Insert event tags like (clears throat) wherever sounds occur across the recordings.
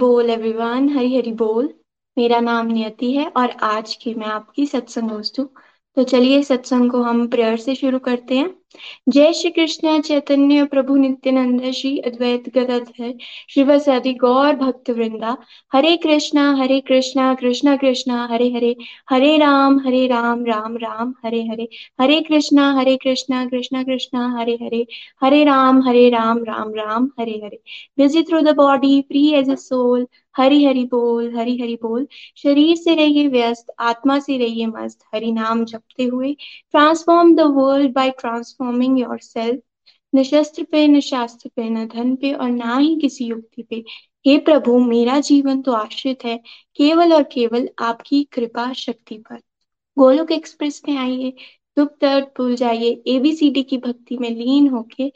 बोल एवरीवन हरी हरी बोल। मेरा नाम नियति है और आज की मैं आपकी सत्संग दोस्तों तो चलिए सत्संग को हम प्रेयर से शुरू करते हैं। जय श्री कृष्ण चैतन्य, प्रभु नित्यानंद, श्री अद्वैत गदाधर श्रीवसादि गौर भक्त वृंदा। Hare Krishna Hare Krishna Krishna Krishna, Hare Hare. Hare Ram Hare Ram Ram Ram, Hare Hare. Hare Krishna Hare Krishna Krishna Krishna, Hare Hare. Hare Ram Hare Ram Ram Ram, Hare Hare. Busy through the body free as a soul Hari Hari बोल, हरि हरि बोल। शरीर से रहिए व्यस्त, आत्मा से रहिए मस्त, हरि नाम जपते हुए। Transform the world by transforming yourself न शस्त्र पे, न शास्त्र पे, न धन पे और ना ही किसी युक्ति पे। हे प्रभु, मेरा जीवन तो आश्रित है। केवल और केवल आपकी कृपा शक्ति पर। गोलोक एक्सप्रेस में आइए। दुख, दर्द, भूल जाइए। एबीसीडी की भक्ति में लीन होके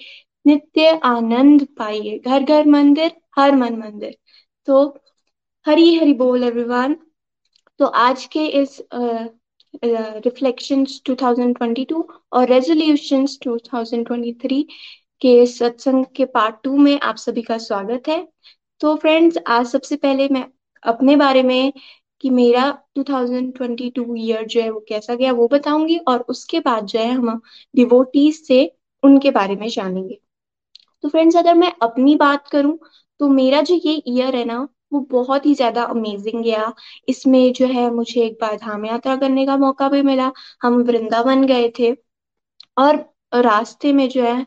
नित्य आनंद पाइए। घर घर, मंदिर, हर मन, मंदिर। तो हरी हरी बोल एवरीवन तो आज के इस रिफ्लेक्शंस uh, 2022 और रेजोल्यूशंस 2023 के सत्संग के पार्ट टू में आप सभी का स्वागत है। तो फ्रेंड्स आज सबसे पहले मैं अपने बारे में कि मेरा 2022 ईयर जो है वो कैसा गया वो बताऊँगी और उसके बाद जो है हम डिवोटीज से उनके बारे में जानेंगे। तो फ्रेंड्स अगर मैं अपनी बात करूँ तो मेरा जो ये ईयर है ना वो बहुत ही ज़्यादा अमेजिंग गया। इसमें जो है मुझे एक बार धाम यात्रा करने का मौका भी मिला। हम वृंदावन गए थे और रास्ते में जो है,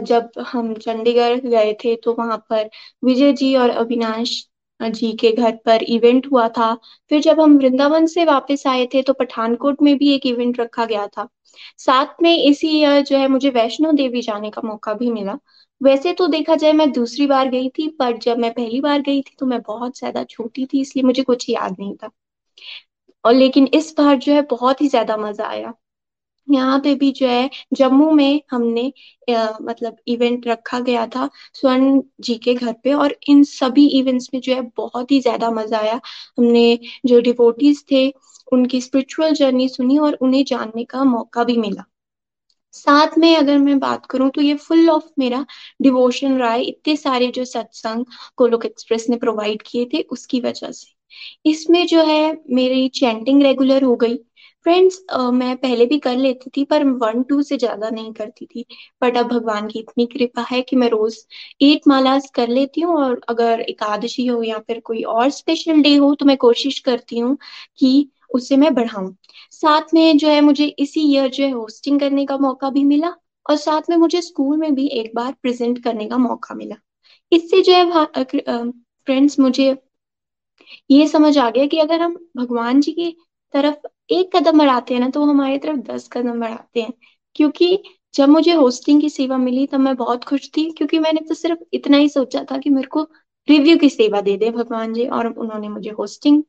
जब हम चंडीगढ़ गए थे तो वहाँ पर विजय जी और अविनाश जी के घर पर इवेंट हुआ था। फिर जब हम वृंदावन से वापस आए थे तो पठानकोट में भी एक इवेंट रखा गया था। साथ में इसी ईयर जो है मुझे वैष्णो देवी जाने का मौका भी मिला। वैसे तो देखा जाए मैं दूसरी बार गई थी पर जब मैं पहली बार गई थी तो मैं बहुत ज़्यादा छोटी थी इसलिए मुझे कुछ याद नहीं था। और लेकिन इस बार जो है बहुत ही ज़्यादा मज़ा आया। यहाँ पे भी जो है जम्मू में हमने आ, मतलब इवेंट रखा गया था स्वर्ण जी के घर पे और इन सभी इवेंट्स में जो है बहुत ही ज़्यादा मज़ा आया। हमने जो डिवोटीज थे उनकी स्पिरिचुअल जर्नी सुनी और उन्हें जानने का मौका भी मिला। साथ में अगर मैं बात करूँ तो ये फुल ऑफ़ मेरा डिवोशन रहा है इतने सारे जो सत्संग कोलोक एक्सप्रेस ने प्रोवाइड किए थे, उसकी वजह से। इसमें जो है, मेरी चैंटिंग रेगुलर हो गई। फ्रेंड्स मैं पहले भी कर लेती थी, पर वन टू से ज़्यादा नहीं करती थी। बट अब भगवान की इतनी कृपा है कि मैं रोज एट मालास कर लेती हूँ और अगर एकादशी हो या फिर कोई और स्पेशल डे हो तो मैं कोशिश करती हूँ कि उसे मैं बढ़ाऊं। साथ में जो है मुझे इसी ईयर जो है होस्टिंग करने का मौका भी मिला और साथ में मुझे स्कूल में भी एक बार प्रेजेंट करने का मौका मिला। इससे जो है फ्रेंड्स मुझे ये समझ आ गया कि अगर हम भगवान जी की तरफ़ एक कदम बढ़ाते हैं ना तो हमारी तरफ़ दस कदम बढ़ाते हैं। क्योंकि जब मुझे होस्टिंग की सेवा मिली, तब मैं बहुत खुश थी, क्योंकि मैंने तो सिर्फ़ इतना ही सोचा था कि मेरे को रिव्यू की सेवा दे दे भगवान जी, और उन्होंने मुझे होस्टिंग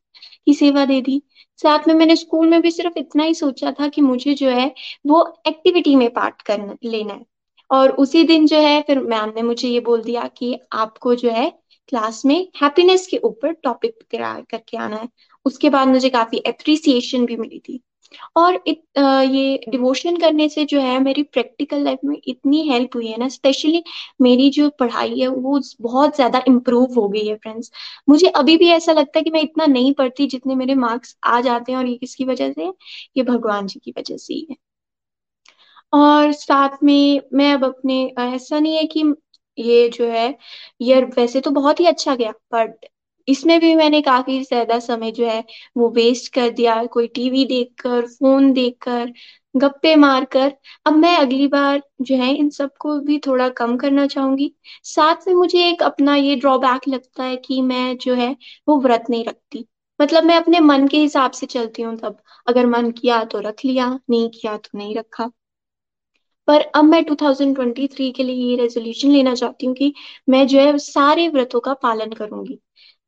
की सेवा दे दी। साथ में मैंने स्कूल में भी सिर्फ़ इतना ही सोचा था कि मुझे जो है वो एक्टिविटी में पार्ट करना लेना है। और उसी दिन जो है फिर मैम ने मुझे ये बोल दिया कि आपको जो है क्लास में हैप्पीनेस के ऊपर टॉपिक करके आना है। उसके बाद मुझे काफ़ी अप्रिसिएशन भी मिली थी। और इत, आ, ये डिवोशन करने से जो है मेरी प्रैक्टिकल लाइफ में इतनी हेल्प हुई है ना स्पेशली मेरी जो पढ़ाई है वो बहुत ज़्यादा इम्प्रूव हो गई है फ्रेंड्स मुझे अभी भी ऐसा लगता है कि मैं इतना नहीं पढ़ती जितने मेरे मार्क्स आ जाते हैं और ये किसकी वजह से? है ये भगवान जी की वजह से ही है. और साथ में मैं अब अपने ऐसा नहीं है कि ये जो है ईयर वैसे तो बहुत ही अच्छा गया बट इसमें भी मैंने काफ़ी ज़्यादा समय जो है वो वेस्ट कर दिया। कोई टीवी देखकर फ़ोन देखकर, गप्पे मारकर। अब मैं अगली बार जो है इन सबको भी थोड़ा कम करना चाहूँगी। साथ में मुझे एक अपना ये ड्रॉबैक लगता है कि मैं जो है वो व्रत नहीं रखती। मतलब मैं अपने मन के हिसाब से चलती हूँ तब। अगर मन किया तो रख लिया, नहीं किया तो नहीं रखा। पर अब मैं 2023 के लिए ये रेजोल्यूशन लेना चाहती हूँ कि मैं जो है सारे व्रतों का पालन करूँगी।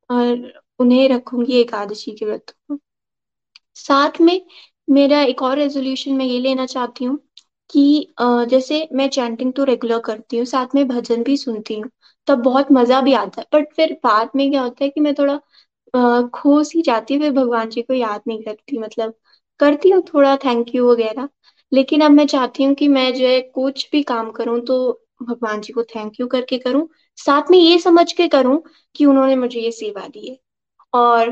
और उन्हें रखूँगी एकादशी के व्रत साथ में मेरा एक और रेजोल्यूशन मैं ये लेना चाहती हूँ कि जैसे मैं चैंटिंग तो रेगुलर करती हूँ, साथ में भजन भी सुनती हूँ, तब बहुत मज़ा भी आता है। बट फिर बाद में क्या होता है कि मैं थोड़ा खो सी जाती हूँ, फिर भगवान जी को याद नहीं करती मतलब करती हूँ थोड़ा थैंक यू वगैरह। लेकिन अब मैं चाहती हूँ कि मैं जो है कुछ भी काम करूँ तो भगवान जी को थैंक यू करके करूँ, साथ में ये समझ के करूँ कि उन्होंने मुझे ये सेवा दी है। और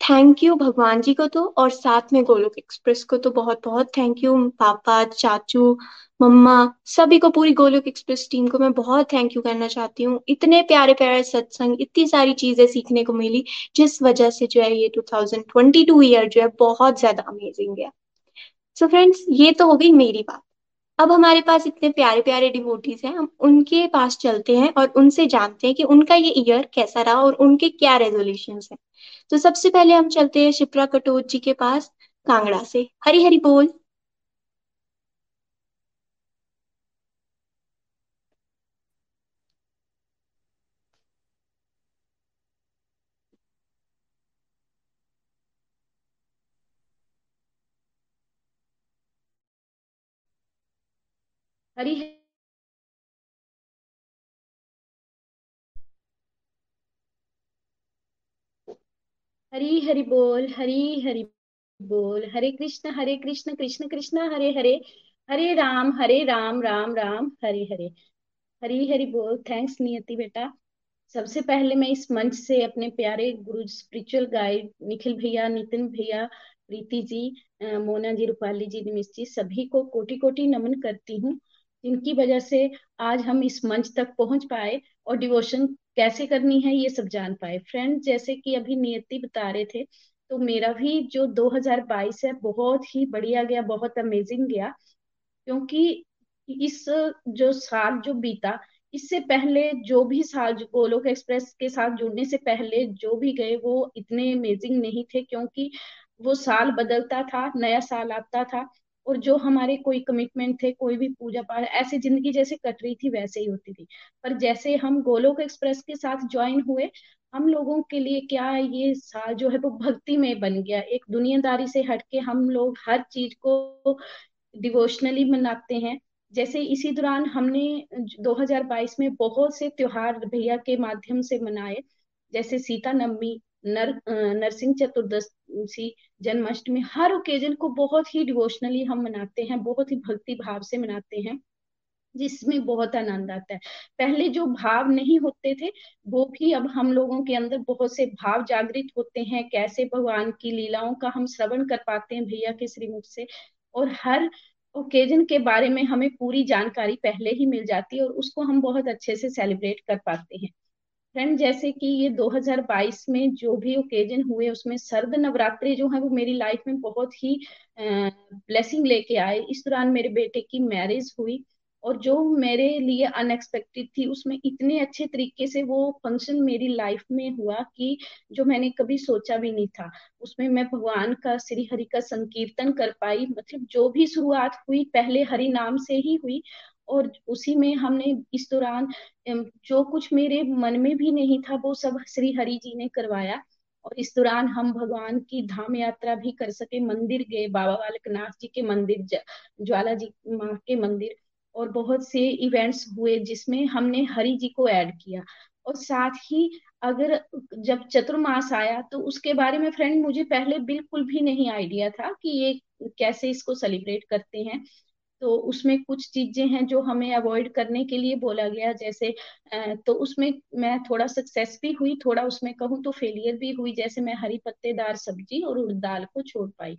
थैंक यू भगवान जी को तो और साथ में गोलोक एक्सप्रेस को तो बहुत बहुत थैंक यू पापा, चाचू, मम्मा, सभी को पूरी गोलोक एक्सप्रेस टीम को मैं बहुत थैंक यू करना चाहती हूँ। इतने प्यारे प्यारे सत्संग, इतनी सारी चीज़ें सीखने को मिली, जिस वजह से जो है ये 2022 ईयर जो है बहुत ज़्यादा अमेजिंग गया। सो so फ्रेंड्स ये तो हो गई मेरी बात। अब हमारे पास इतने प्यारे प्यारे डिवोटीज हैं, हम उनके पास चलते हैं और उनसे जानते हैं कि उनका ये ईयर कैसा रहा और उनके क्या रेजोल्यूशन है। तो सबसे पहले हम चलते हैं शिप्रा कटोच जी के पास, कांगड़ा से। हरी हरी बोल। हरी हरी हरि बोल, हरी हरि बोल, हरे कृष्ण हरे कृष्ण कृष्ण कृष्ण, हरे हरे हरे राम हरे राम राम राम, हरे हरे। हरी हरि बोल थैंक्स नियति बेटा। सबसे पहले मैं इस मंच से अपने प्यारे गुरु स्पिरिचुअल गाइड निखिल भैया, नितिन भैया, प्रीति जी मोना जी, रूपाली जी, निमिष जी, सभी को कोटि कोटि नमन करती हूँ। जिनकी वजह से आज हम इस मंच तक पहुँच पाए और डिवोशन कैसे करनी है ये सब जान पाए। फ्रेंड जैसे कि अभी नियति बता रहे थे तो मेरा भी जो 2022 है, बहुत ही बढ़िया गया, बहुत अमेजिंग गया। क्योंकि इस जो साल जो बीता, इससे पहले जो भी साल गोलोक एक्सप्रेस के साथ जुड़ने से पहले जो भी गए, वो इतने अमेजिंग नहीं थे, क्योंकि वो साल बदलता था, नया साल आता था। और जो हमारे कोई कमिटमेंट थे, कोई भी पूजा पाठ ऐसे ज़िंदगी जैसे कट रही थी, वैसे ही होती थी। पर जैसे हम गोलोक एक्सप्रेस के साथ ज्वाइन हुए, हम लोगों के लिए क्या ये साल जो है वो भक्ति में बन गया। एक दुनियादारी से हटके हम लोग हर चीज़ को डिवोशनली मनाते हैं। जैसे इसी दौरान हमने 2022 में बहुत से त्योहार भैया के माध्यम से मनाए, जैसे सीता नवमी नर नरसिंह चतुर्दशी जन्माष्टमी, हर ओकेजन को बहुत ही डिवोशनली हम मनाते हैं, बहुत ही भक्ति भाव से मनाते हैं, जिसमें बहुत आनंद आता है। पहले जो भाव नहीं होते थे, वो भी अब हम लोगों के अंदर बहुत से भाव जागृत होते हैं, कैसे भगवान की लीलाओं का हम श्रवण कर पाते हैं भैया के श्रीमुख से, और हर ओकेजन के बारे में हमें पूरी जानकारी पहले ही मिल जाती है और उसको हम बहुत अच्छे से सेलिब्रेट कर पाते हैं। फ्रेंड जैसे कि ये 2022 में जो भी ओकेजन हुए, उसमें सर्द नवरात्रि जो है, वो मेरी लाइफ में बहुत ही ब्लेसिंग लेके आए। इस दौरान मेरे बेटे की मैरिज हुई और जो मेरे लिए अनएक्सपेक्टेड थी, उसमें इतने अच्छे तरीके से वो फ़ंक्शन मेरी लाइफ में हुआ कि जो मैंने कभी सोचा भी नहीं था। उसमें मैं भगवान का, श्री हरि का संकीर्तन कर पाई। मतलब जो भी शुरुआत हुई, पहले हरि नाम से ही हुई और उसी में हमने इस दौरान जो कुछ मेरे मन में भी नहीं था, वो सब श्री हरि जी ने करवाया। और इस दौरान हम भगवान की धाम यात्रा भी कर सके, मंदिर गए, बाबा बालकनाथ जी के मंदिर ज्वाला जी माँ के मंदिर, और बहुत से इवेंट्स हुए जिसमें हमने हरि जी को ऐड किया। और साथ ही अगर जब चतुर्मास आया तो उसके बारे में फ्रेंड मुझे पहले बिल्कुल भी नहीं आइडिया था कि ये कैसे इसको सेलिब्रेट करते हैं। तो उसमें कुछ चीज़ें हैं जो हमें अवॉइड करने के लिए बोला गया, जैसे तो उसमें मैं थोड़ा सक्सेस भी हुई, थोड़ा उसमें कहूँ तो फेलियर भी हुई, जैसे मैं हरी पत्तेदार सब्ज़ी और उड़द दाल को छोड़ पाई।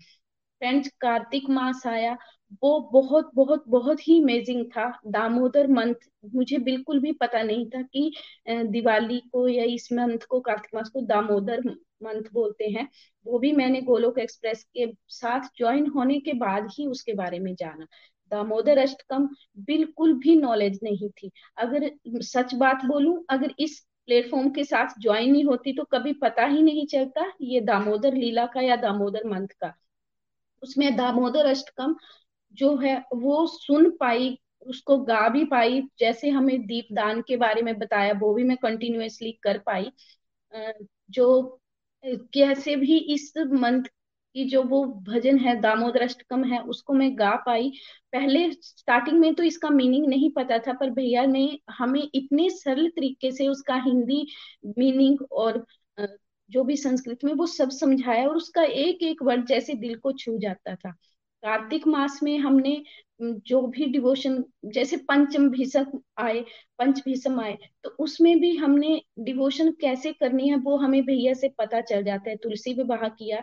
फ्रेंड्स कार्तिक मास आया, वो बहुत बहुत बहुत ही अमेजिंग था। दामोदर मंथ, मुझे बिल्कुल भी पता नहीं था कि दिवाली को या इस मंथ को, कार्तिक मास को दामोदर मंथ बोलते हैं। वो भी मैंने गोलोक एक्सप्रेस के साथ ज्वाइन होने के बाद ही उसके बारे में जाना। दामोदर अष्टकम बिल्कुल भी नॉलेज नहीं थी। अगर सच बात बोलूँ, अगर इस प्लेटफॉर्म के साथ ज्वाइन नहीं होती तो कभी पता ही नहीं चलता ये दामोदर लीला का या दामोदर मंथ का। उसमें दामोदर अष्टकम जो है, वो सुन पाई, उसको गा भी पाई, जैसे हमें दीपदान के बारे में बताया, वो भी मैं कंटिन्यूसली कर पाई। जो, कैसे भी इस मंथ की जो वो भजन है दामोदर अष्टकम है, उसको मैं गा पाई। पहले स्टार्टिंग में तो इसका मीनिंग नहीं पता था, पर भैया ने हमें इतने सरल तरीके से उसका हिंदी मीनिंग और जो भी संस्कृत में वो सब समझाया और उसका एक एक वर्ड जैसे दिल को छू जाता था। कार्तिक मास में हमने जो भी डिवोशन जैसे पंचम भीषम आए, पंच भीषम आए तो उसमें भी हमने डिवोशन कैसे करनी है वो हमें भैया से पता चल जाता है। तुलसी विवाह किया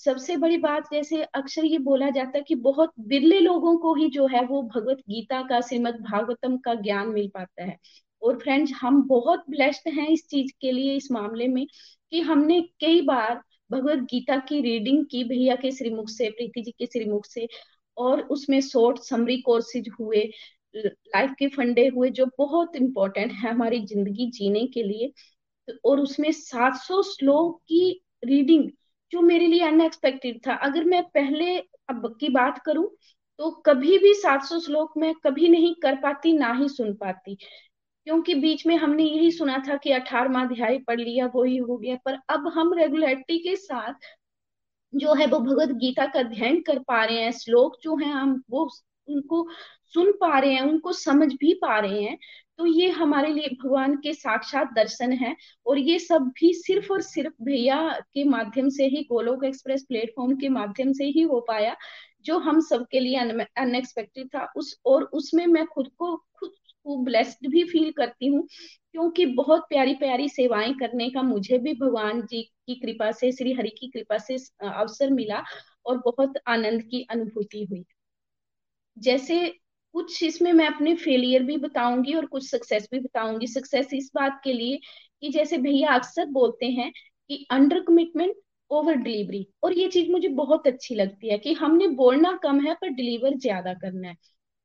सबसे बड़ी बात जैसे अक्सर ये बोला जाता है कि बहुत बिरले लोगों को ही जो है वो भगवत गीता का, श्रीमद भागवतम का ज्ञान मिल पाता है। और फ्रेंड्स हम बहुत ब्लेस्ड हैं इस चीज़ के लिए, इस मामले में कि हमने कई बार भगवत गीता की रीडिंग की, भैया के श्रीमुख से, प्रीति जी के श्रीमुख से, और उसमें शॉर्ट समरी कोर्सेज हुए लाइफ के फंडे हुए, जो बहुत इंपॉर्टेंट है हमारी ज़िंदगी जीने के लिए। और उसमें 700 श्लोक की रीडिंग जो मेरे लिए अनएक्सपेक्टेड था। अगर मैं पहले अब की बात करूँ तो कभी भी 700 श्लोक में कभी नहीं कर पाती, ना ही सुन पाती। क्योंकि बीच में हमने यही सुना था कि अठारवा अध्याय पढ़ लिया, वो ही हो गया। पर अब हम रेगुलरिटी के साथ जो है, वो भगवत गीता का अध्ययन कर पा रहे हैं, श्लोक जो है, हम वो उनको सुन पा रहे हैं, उनको समझ भी पा रहे हैं। तो ये हमारे लिए भगवान के साक्षात दर्शन है और ये सब भी सिर्फ़ और सिर्फ़ भैया के माध्यम से ही, गोलोक एक्सप्रेस प्लेटफॉर्म के माध्यम से ही हो पाया, जो हम सबके लिए अनएक्सपेक्टेड था। उस, और उसमें मैं खुद को खुद को ब्लेस्ड भी फील करती हूँ, क्योंकि बहुत प्यारी प्यारी सेवाएँ करने का मुझे भी भगवान जी की कृपा से, श्री हरि की कृपा से अवसर मिला और बहुत आनंद की अनुभूति हुई। जैसे कुछ इसमें मैं अपने फेलियर भी बताऊँगी और कुछ सक्सेस भी बताऊँगी। सक्सेस इस बात के लिए कि जैसे भैया अक्सर बोलते हैं कि अंडर कमिटमेंट ओवर डिलीवरी और ये चीज़ मुझे बहुत अच्छी लगती है कि हमने बोलना कम है पर डिलीवर ज़्यादा करना है।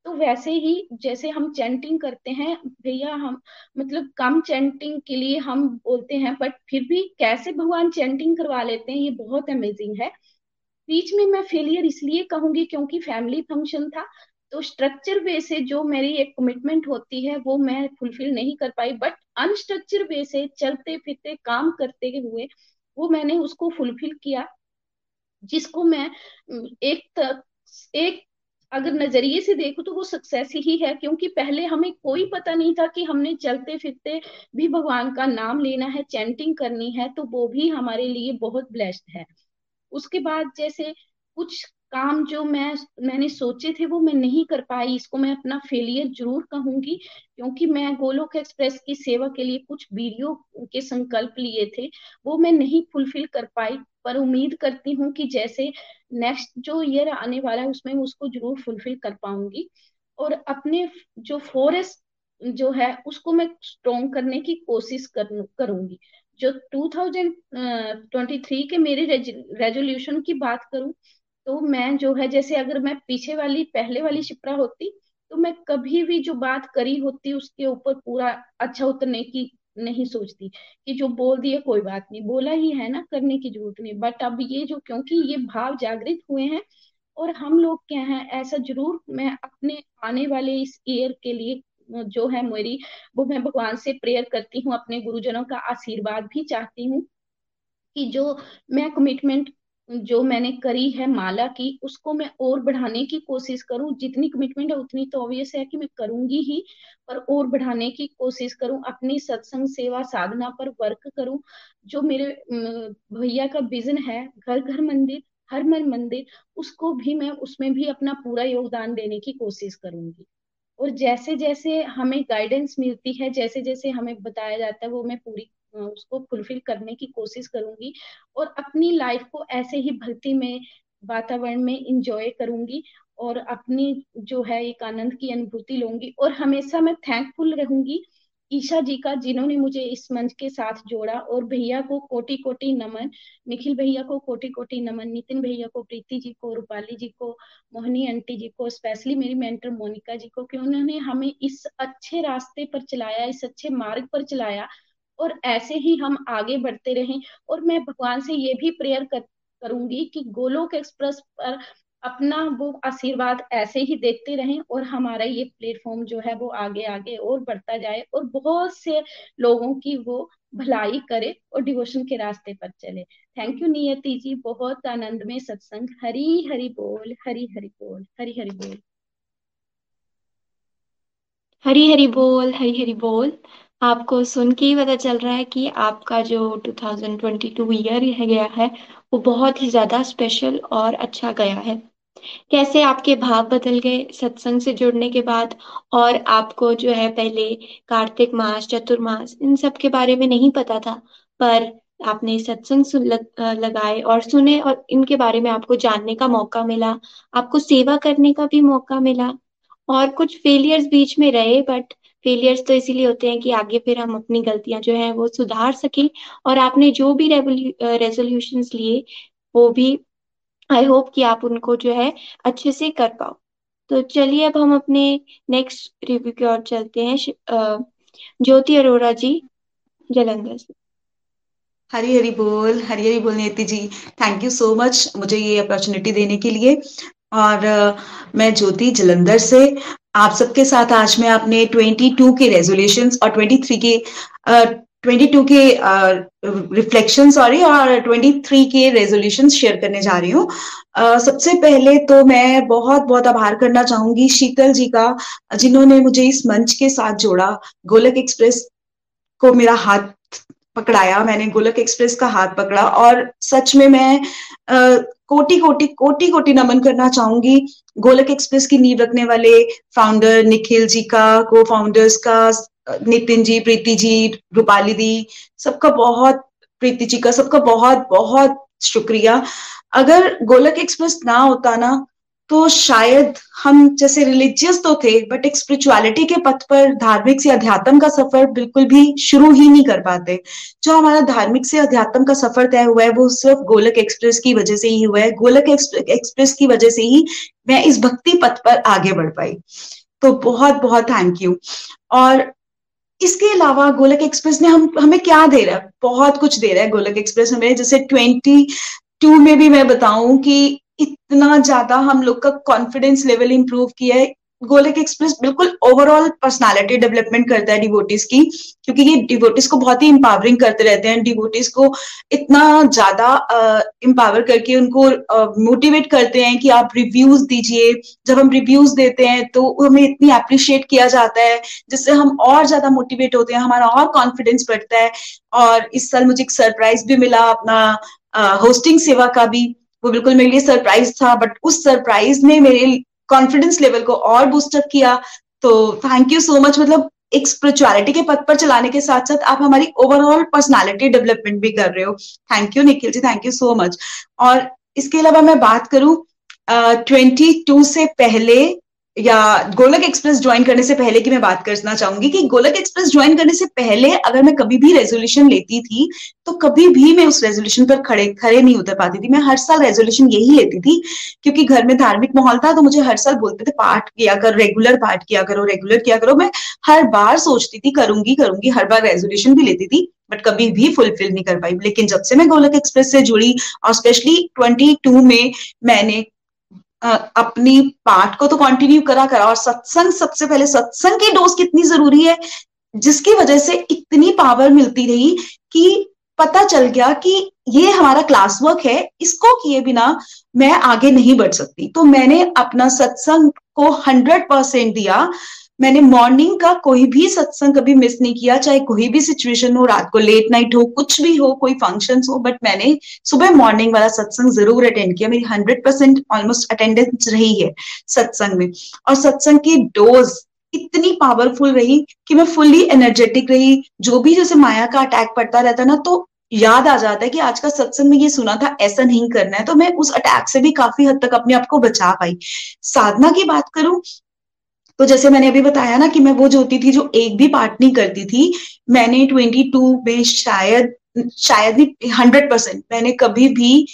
तो वैसे ही जैसे हम चैंटिंग करते हैं, भैया हम मतलब कम चैंटिंग के लिए हम बोलते हैं बट फिर भी कैसे भगवान चैंटिंग करवा लेते हैं, ये बहुत अमेजिंग है। बीच में मैं फेलियर इसलिए कहूँगी क्योंकि फैमिली फ़ंक्शन था तो स्ट्रक्चर वे से जो मेरी एक कमिटमेंट होती है, वो मैं फुलफिल नहीं कर पाई बट अनस्ट्रक्चर वे से चलते फिरते, काम करते हुए, वो मैंने उसको फुलफिल किया, जिसको मैं एक तक एक अगर नज़रिए से देखो तो वो सक्सेस ही है, क्योंकि पहले हमें कोई पता नहीं था कि हमने चलते फिरते भी भगवान का नाम लेना है चैंटिंग करनी है तो वो भी हमारे लिए बहुत ब्लेस्ड है। उसके बाद जैसे कुछ काम जो मैं मैंने सोचे थे वो मैं नहीं कर पाई। इसको मैं अपना फेलियर ज़रूर कहूँगी क्योंकि मैं गोलोक एक्सप्रेस की सेवा के लिए कुछ वीडियो के संकल्प लिए थे वो मैं नहीं फुलफिल कर पाई। पर उम्मीद करती हूँ कि जैसे नेक्स्ट जो ईयर आने वाला है उसमें उसको ज़रूर फुलफिल कर पाऊँगी। और अपने जो फॉरेस्ट जो है उसको मैं स्ट्रोंग करने की कोशिश कर, करूँगी। जो 2023 के मेरे रेजोल्यूशन की बात करूँ तो मैं जो है, जैसे अगर मैं पीछे वाली, पहले वाली शिप्रा होती तो मैं कभी भी जो बात करी होती उसके ऊपर पूरा अच्छा उतरने की, नहीं सोचती कि जो बोल दिया कोई बात नहीं। बोला ही है ना, करने की ज़रूरत नहीं। बट अब ये जो, क्योंकि ये भाव जागृत हुए हैं और हम लोग क्या है, ऐसा ज़रूर मैं अपने आने वाले इस ईयर के लिए जो है मेरी, वो मैं भगवान से प्रेयर करती हूँ, अपने गुरुजनों का आशीर्वाद भी चाहती हूँ कि जो मैं कमिटमेंट जो मैंने करी है माला की, उसको मैं और बढ़ाने की कोशिश करूँ। जितनी कमिटमेंट है, उतनी तो ऑब्वियस है कि मैं करूँगी ही, पर और बढ़ाने की कोशिश करूँ, अपनी सत्संग, सेवा, साधना पर वर्क करूँ। जो मेरे भैया का विजन है, घर घर मंदिर, हर मन मंदिर, उसको भी मैं, उसमें भी अपना पूरा योगदान देने की कोशिश करूँगी। और जैसे जैसे हमें गाइडेंस मिलती है जैसे जैसे हमें बताया जाता है, वो मैं पूरी उसको फुलफिल करने की कोशिश करूँगी और अपनी लाइफ को ऐसे ही भक्ति में, वातावरण में इंजॉय करूँगी और अपनी जो है एक आनंद की अनुभूति लूँगी और हमेशा मैं थैंकफुल रहूँगी ईशा जी का जिन्होंने मुझे इस मंच के साथ जोड़ा और भैया को कोटि कोटि नमन, निखिल भैया को कोटि कोटि नमन, नितिन भैया को, प्रीति जी को, रूपाली जी को, मोहनी आंटी जी को स्पेशली मेरी मेंटर मोनिका जी को कि उन्होंने हमें इस अच्छे रास्ते पर चलाया, इस अच्छे मार्ग पर चलाया और ऐसे ही हम आगे बढ़ते रहें। और मैं भगवान से ये भी प्रेयर कर, करूँगी कि गोलोक एक्सप्रेस पर अपना वो आशीर्वाद ऐसे ही देखते रहें और हमारा ये प्लेटफॉर्म जो है वो आगे आगे और बढ़ता जाए और बहुत से लोगों की वो भलाई करे और डिवोशन के रास्ते पर चले। थैंक यू नियति जी बहुत आनंद में सत्संग। हरी हरि बोल हरी हरि बोल हरी हरि बोल। हरी हरि बोल हरी हरि बोल। आपको सुन के ही पता चल रहा है कि आपका जो 2022 ईयर गया है वो बहुत ही ज़्यादा स्पेशल और अच्छा गया है। कैसे आपके भाव बदल गए सत्संग से जुड़ने के बाद और आपको जो है पहले कार्तिक मास चतुर्मास इन सब के बारे में नहीं पता था पर आपने सत्संग लग, लगाए और सुने और इनके बारे में आपको जानने का मौका मिला आपको सेवा करने का भी मौका मिला और कुछ फेलियर्स बीच में रहे बट फेलियर्स तो इसीलिए होते हैं कि आगे फिर हम अपनी गलतियाँ जो है वो सुधार सके। और आपने जो भी रेजोल्यूशन लिए, वो भी आई होप कि आप उनको जो है अच्छे से कर पाओ। तो चलिए अब हम अपने नेक्स्ट रिव्यू की ओर चलते हैं। ज्योति अरोरा जी, जलंधर से। हरी हरी बोल, हरी हरी बोल Neti ji. Thank you so much मुझे ये अपॉर्चुनिटी देने के लिए। और मैं ज्योति जलंधर से। आप सबके साथ आज मैं अपने 22 के रेजोल्यूशंस और 23 के uh, 22 के रिफ्लेक्शन uh, सॉरी और 23 के रेजोल्यूशन शेयर करने जा रही हूँ। uh, सबसे पहले तो मैं बहुत बहुत आभार करना चाहूँगी शीतल जी का जिन्होंने मुझे इस मंच के साथ जोड़ा। गोलक एक्सप्रेस को मेरा हाथ पकड़ाया, मैंने गोलक एक्सप्रेस का हाथ पकड़ा और सच में मैं कोटि कोटि कोटि कोटि नमन करना चाहूँगी गोलक एक्सप्रेस की नींव रखने वाले फाउंडर निखिल जी का को फाउंडर्स का, नितिन जी, प्रीति जी, रूपाली दी, सबका बहुत, प्रीति जी का सबका बहुत बहुत शुक्रिया। अगर गोलक एक्सप्रेस ना होता ना तो शायद हम जैसे रिलीजियस तो थे बट एक स्पिरिचुअलिटी के पथ पर, धार्मिक से अध्यात्म का सफ़र बिल्कुल भी शुरू ही नहीं कर पाते। जो हमारा धार्मिक से अध्यात्म का सफ़र तय हुआ है, वो सिर्फ़ गोलक एक्सप्रेस की वजह से ही हुआ है। गोलक एक्सप्रेस की वजह से ही मैं इस भक्ति पथ पर आगे बढ़ पाई। तो बहुत बहुत थैंक यू और इसके अलावा गोलक एक्सप्रेस ने हम, हमें क्या दे रहा है? बहुत कुछ दे रहा है गोलक एक्सप्रेस हमें। जैसे ट्वेंटी टू में भी मैं बताऊँ कि इतना ज़्यादा हम लोग का कॉन्फिडेंस लेवल इंप्रूव किया है। गोलक एक्सप्रेस बिल्कुल ओवरऑल पर्सनालिटी डेवलपमेंट करता है डिवोटिस की, क्योंकि ये डिवोटिस को बहुत ही इंपावरिंग करते रहते हैं। डिवोटिस को इतना ज़्यादा इंपावर करके उनको मोटिवेट करते हैं कि आप रिव्यूज़ दीजिए। जब हम रिव्यूज़ देते हैं तो हमें इतनी अप्रिशिएट किया जाता है, जिससे हम और ज़्यादा मोटिवेट होते हैं, हमारा और कॉन्फिडेंस बढ़ता है। और इस साल मुझे एक सरप्राइज़ भी मिला अपना होस्टिंग सेवा का भी। वो बिल्कुल मेरे लिए सरप्राइज़ था बट उस सरप्राइज़ ने मेरे कॉन्फिडेंस लेवल को और बूस्टअप किया। तो थैंक यू सो मच मतलब एक स्पिरिचुअलिटी के पथ पर चलाने के साथ साथ आप हमारी ओवरऑल पर्सनालिटी डेवलपमेंट भी कर रहे हो। Thank you Nikhil ji thank you so much और इसके अलावा मैं बात करूँ ट्वेंटी uh, टू से पहले या गोलक एक्सप्रेस ज्वाइन करने से पहले की मैं बात करना चाहूँगी कि गोलक एक्सप्रेस ज्वाइन करने से पहले अगर मैं कभी भी रेजोल्यूशन लेती थी तो कभी भी मैं उस रेजोल्यूशन पर खड़े खड़े नहीं उतर पाती थी। मैं हर साल रेजोल्यूशन यही लेती थी, क्योंकि घर में धार्मिक माहौल था तो मुझे हर साल बोलते थे, पाठ किया कर रेगुलर पाठ किया करो रेगुलर किया करो। मैं हर बार सोचती थी, करूँगी करूँगी, हर बार रेजोल्यूशन भी लेती थी बट कभी भी फुलफिल नहीं कर पाई। लेकिन जब से मैं गोलक एक्सप्रेस से जुड़ी, और स्पेशली ट्वेंटी टू में मैंने अपनी पाठ को तो कंटिन्यू करा करा और सत्संग सबसे पहले सत्संग की डोज कितनी ज़रूरी है, जिसकी वजह से इतनी पावर मिलती रही कि पता चल गया कि ये हमारा क्लास वर्क है, इसको किए बिना मैं आगे नहीं बढ़ सकती। तो मैंने अपना सत्संग को हंड्रेड परसेंट दिया मैंने मॉर्निंग का कोई भी सत्संग कभी मिस नहीं किया, चाहे कोई भी सिचुएशन हो, रात को लेट नाइट हो, कुछ भी हो, कोई फ़ंक्शन हो बट मैंने सुबह मॉर्निंग वाला सत्संग ज़रूर अटेंड किया। मेरी हंड्रेड परसेंट ऑलमोस्ट अटेंडेंस रही है सत्संग में। और सत्संग की डोज इतनी पावरफुल रही कि मैं फुल्ली एनर्जेटिक रही। जो भी जैसे माया का अटैक पड़ता रहता ना तो याद आ जाता है कि आज का सत्संग में ये सुना था, ऐसा नहीं करना है। तो मैं उस अटैक से भी काफ़ी हद तक अपने आप को बचा पाई। साधना की बात करूँ तो जैसे मैंने अभी बताया ना कि मैं वो ज्योति थी, जो एक भी पार्ट नहीं करती थी, मैंने ट्वेंटी टू में शायद शायद नहीं हंड्रेड परसेंट मैंने कभी भी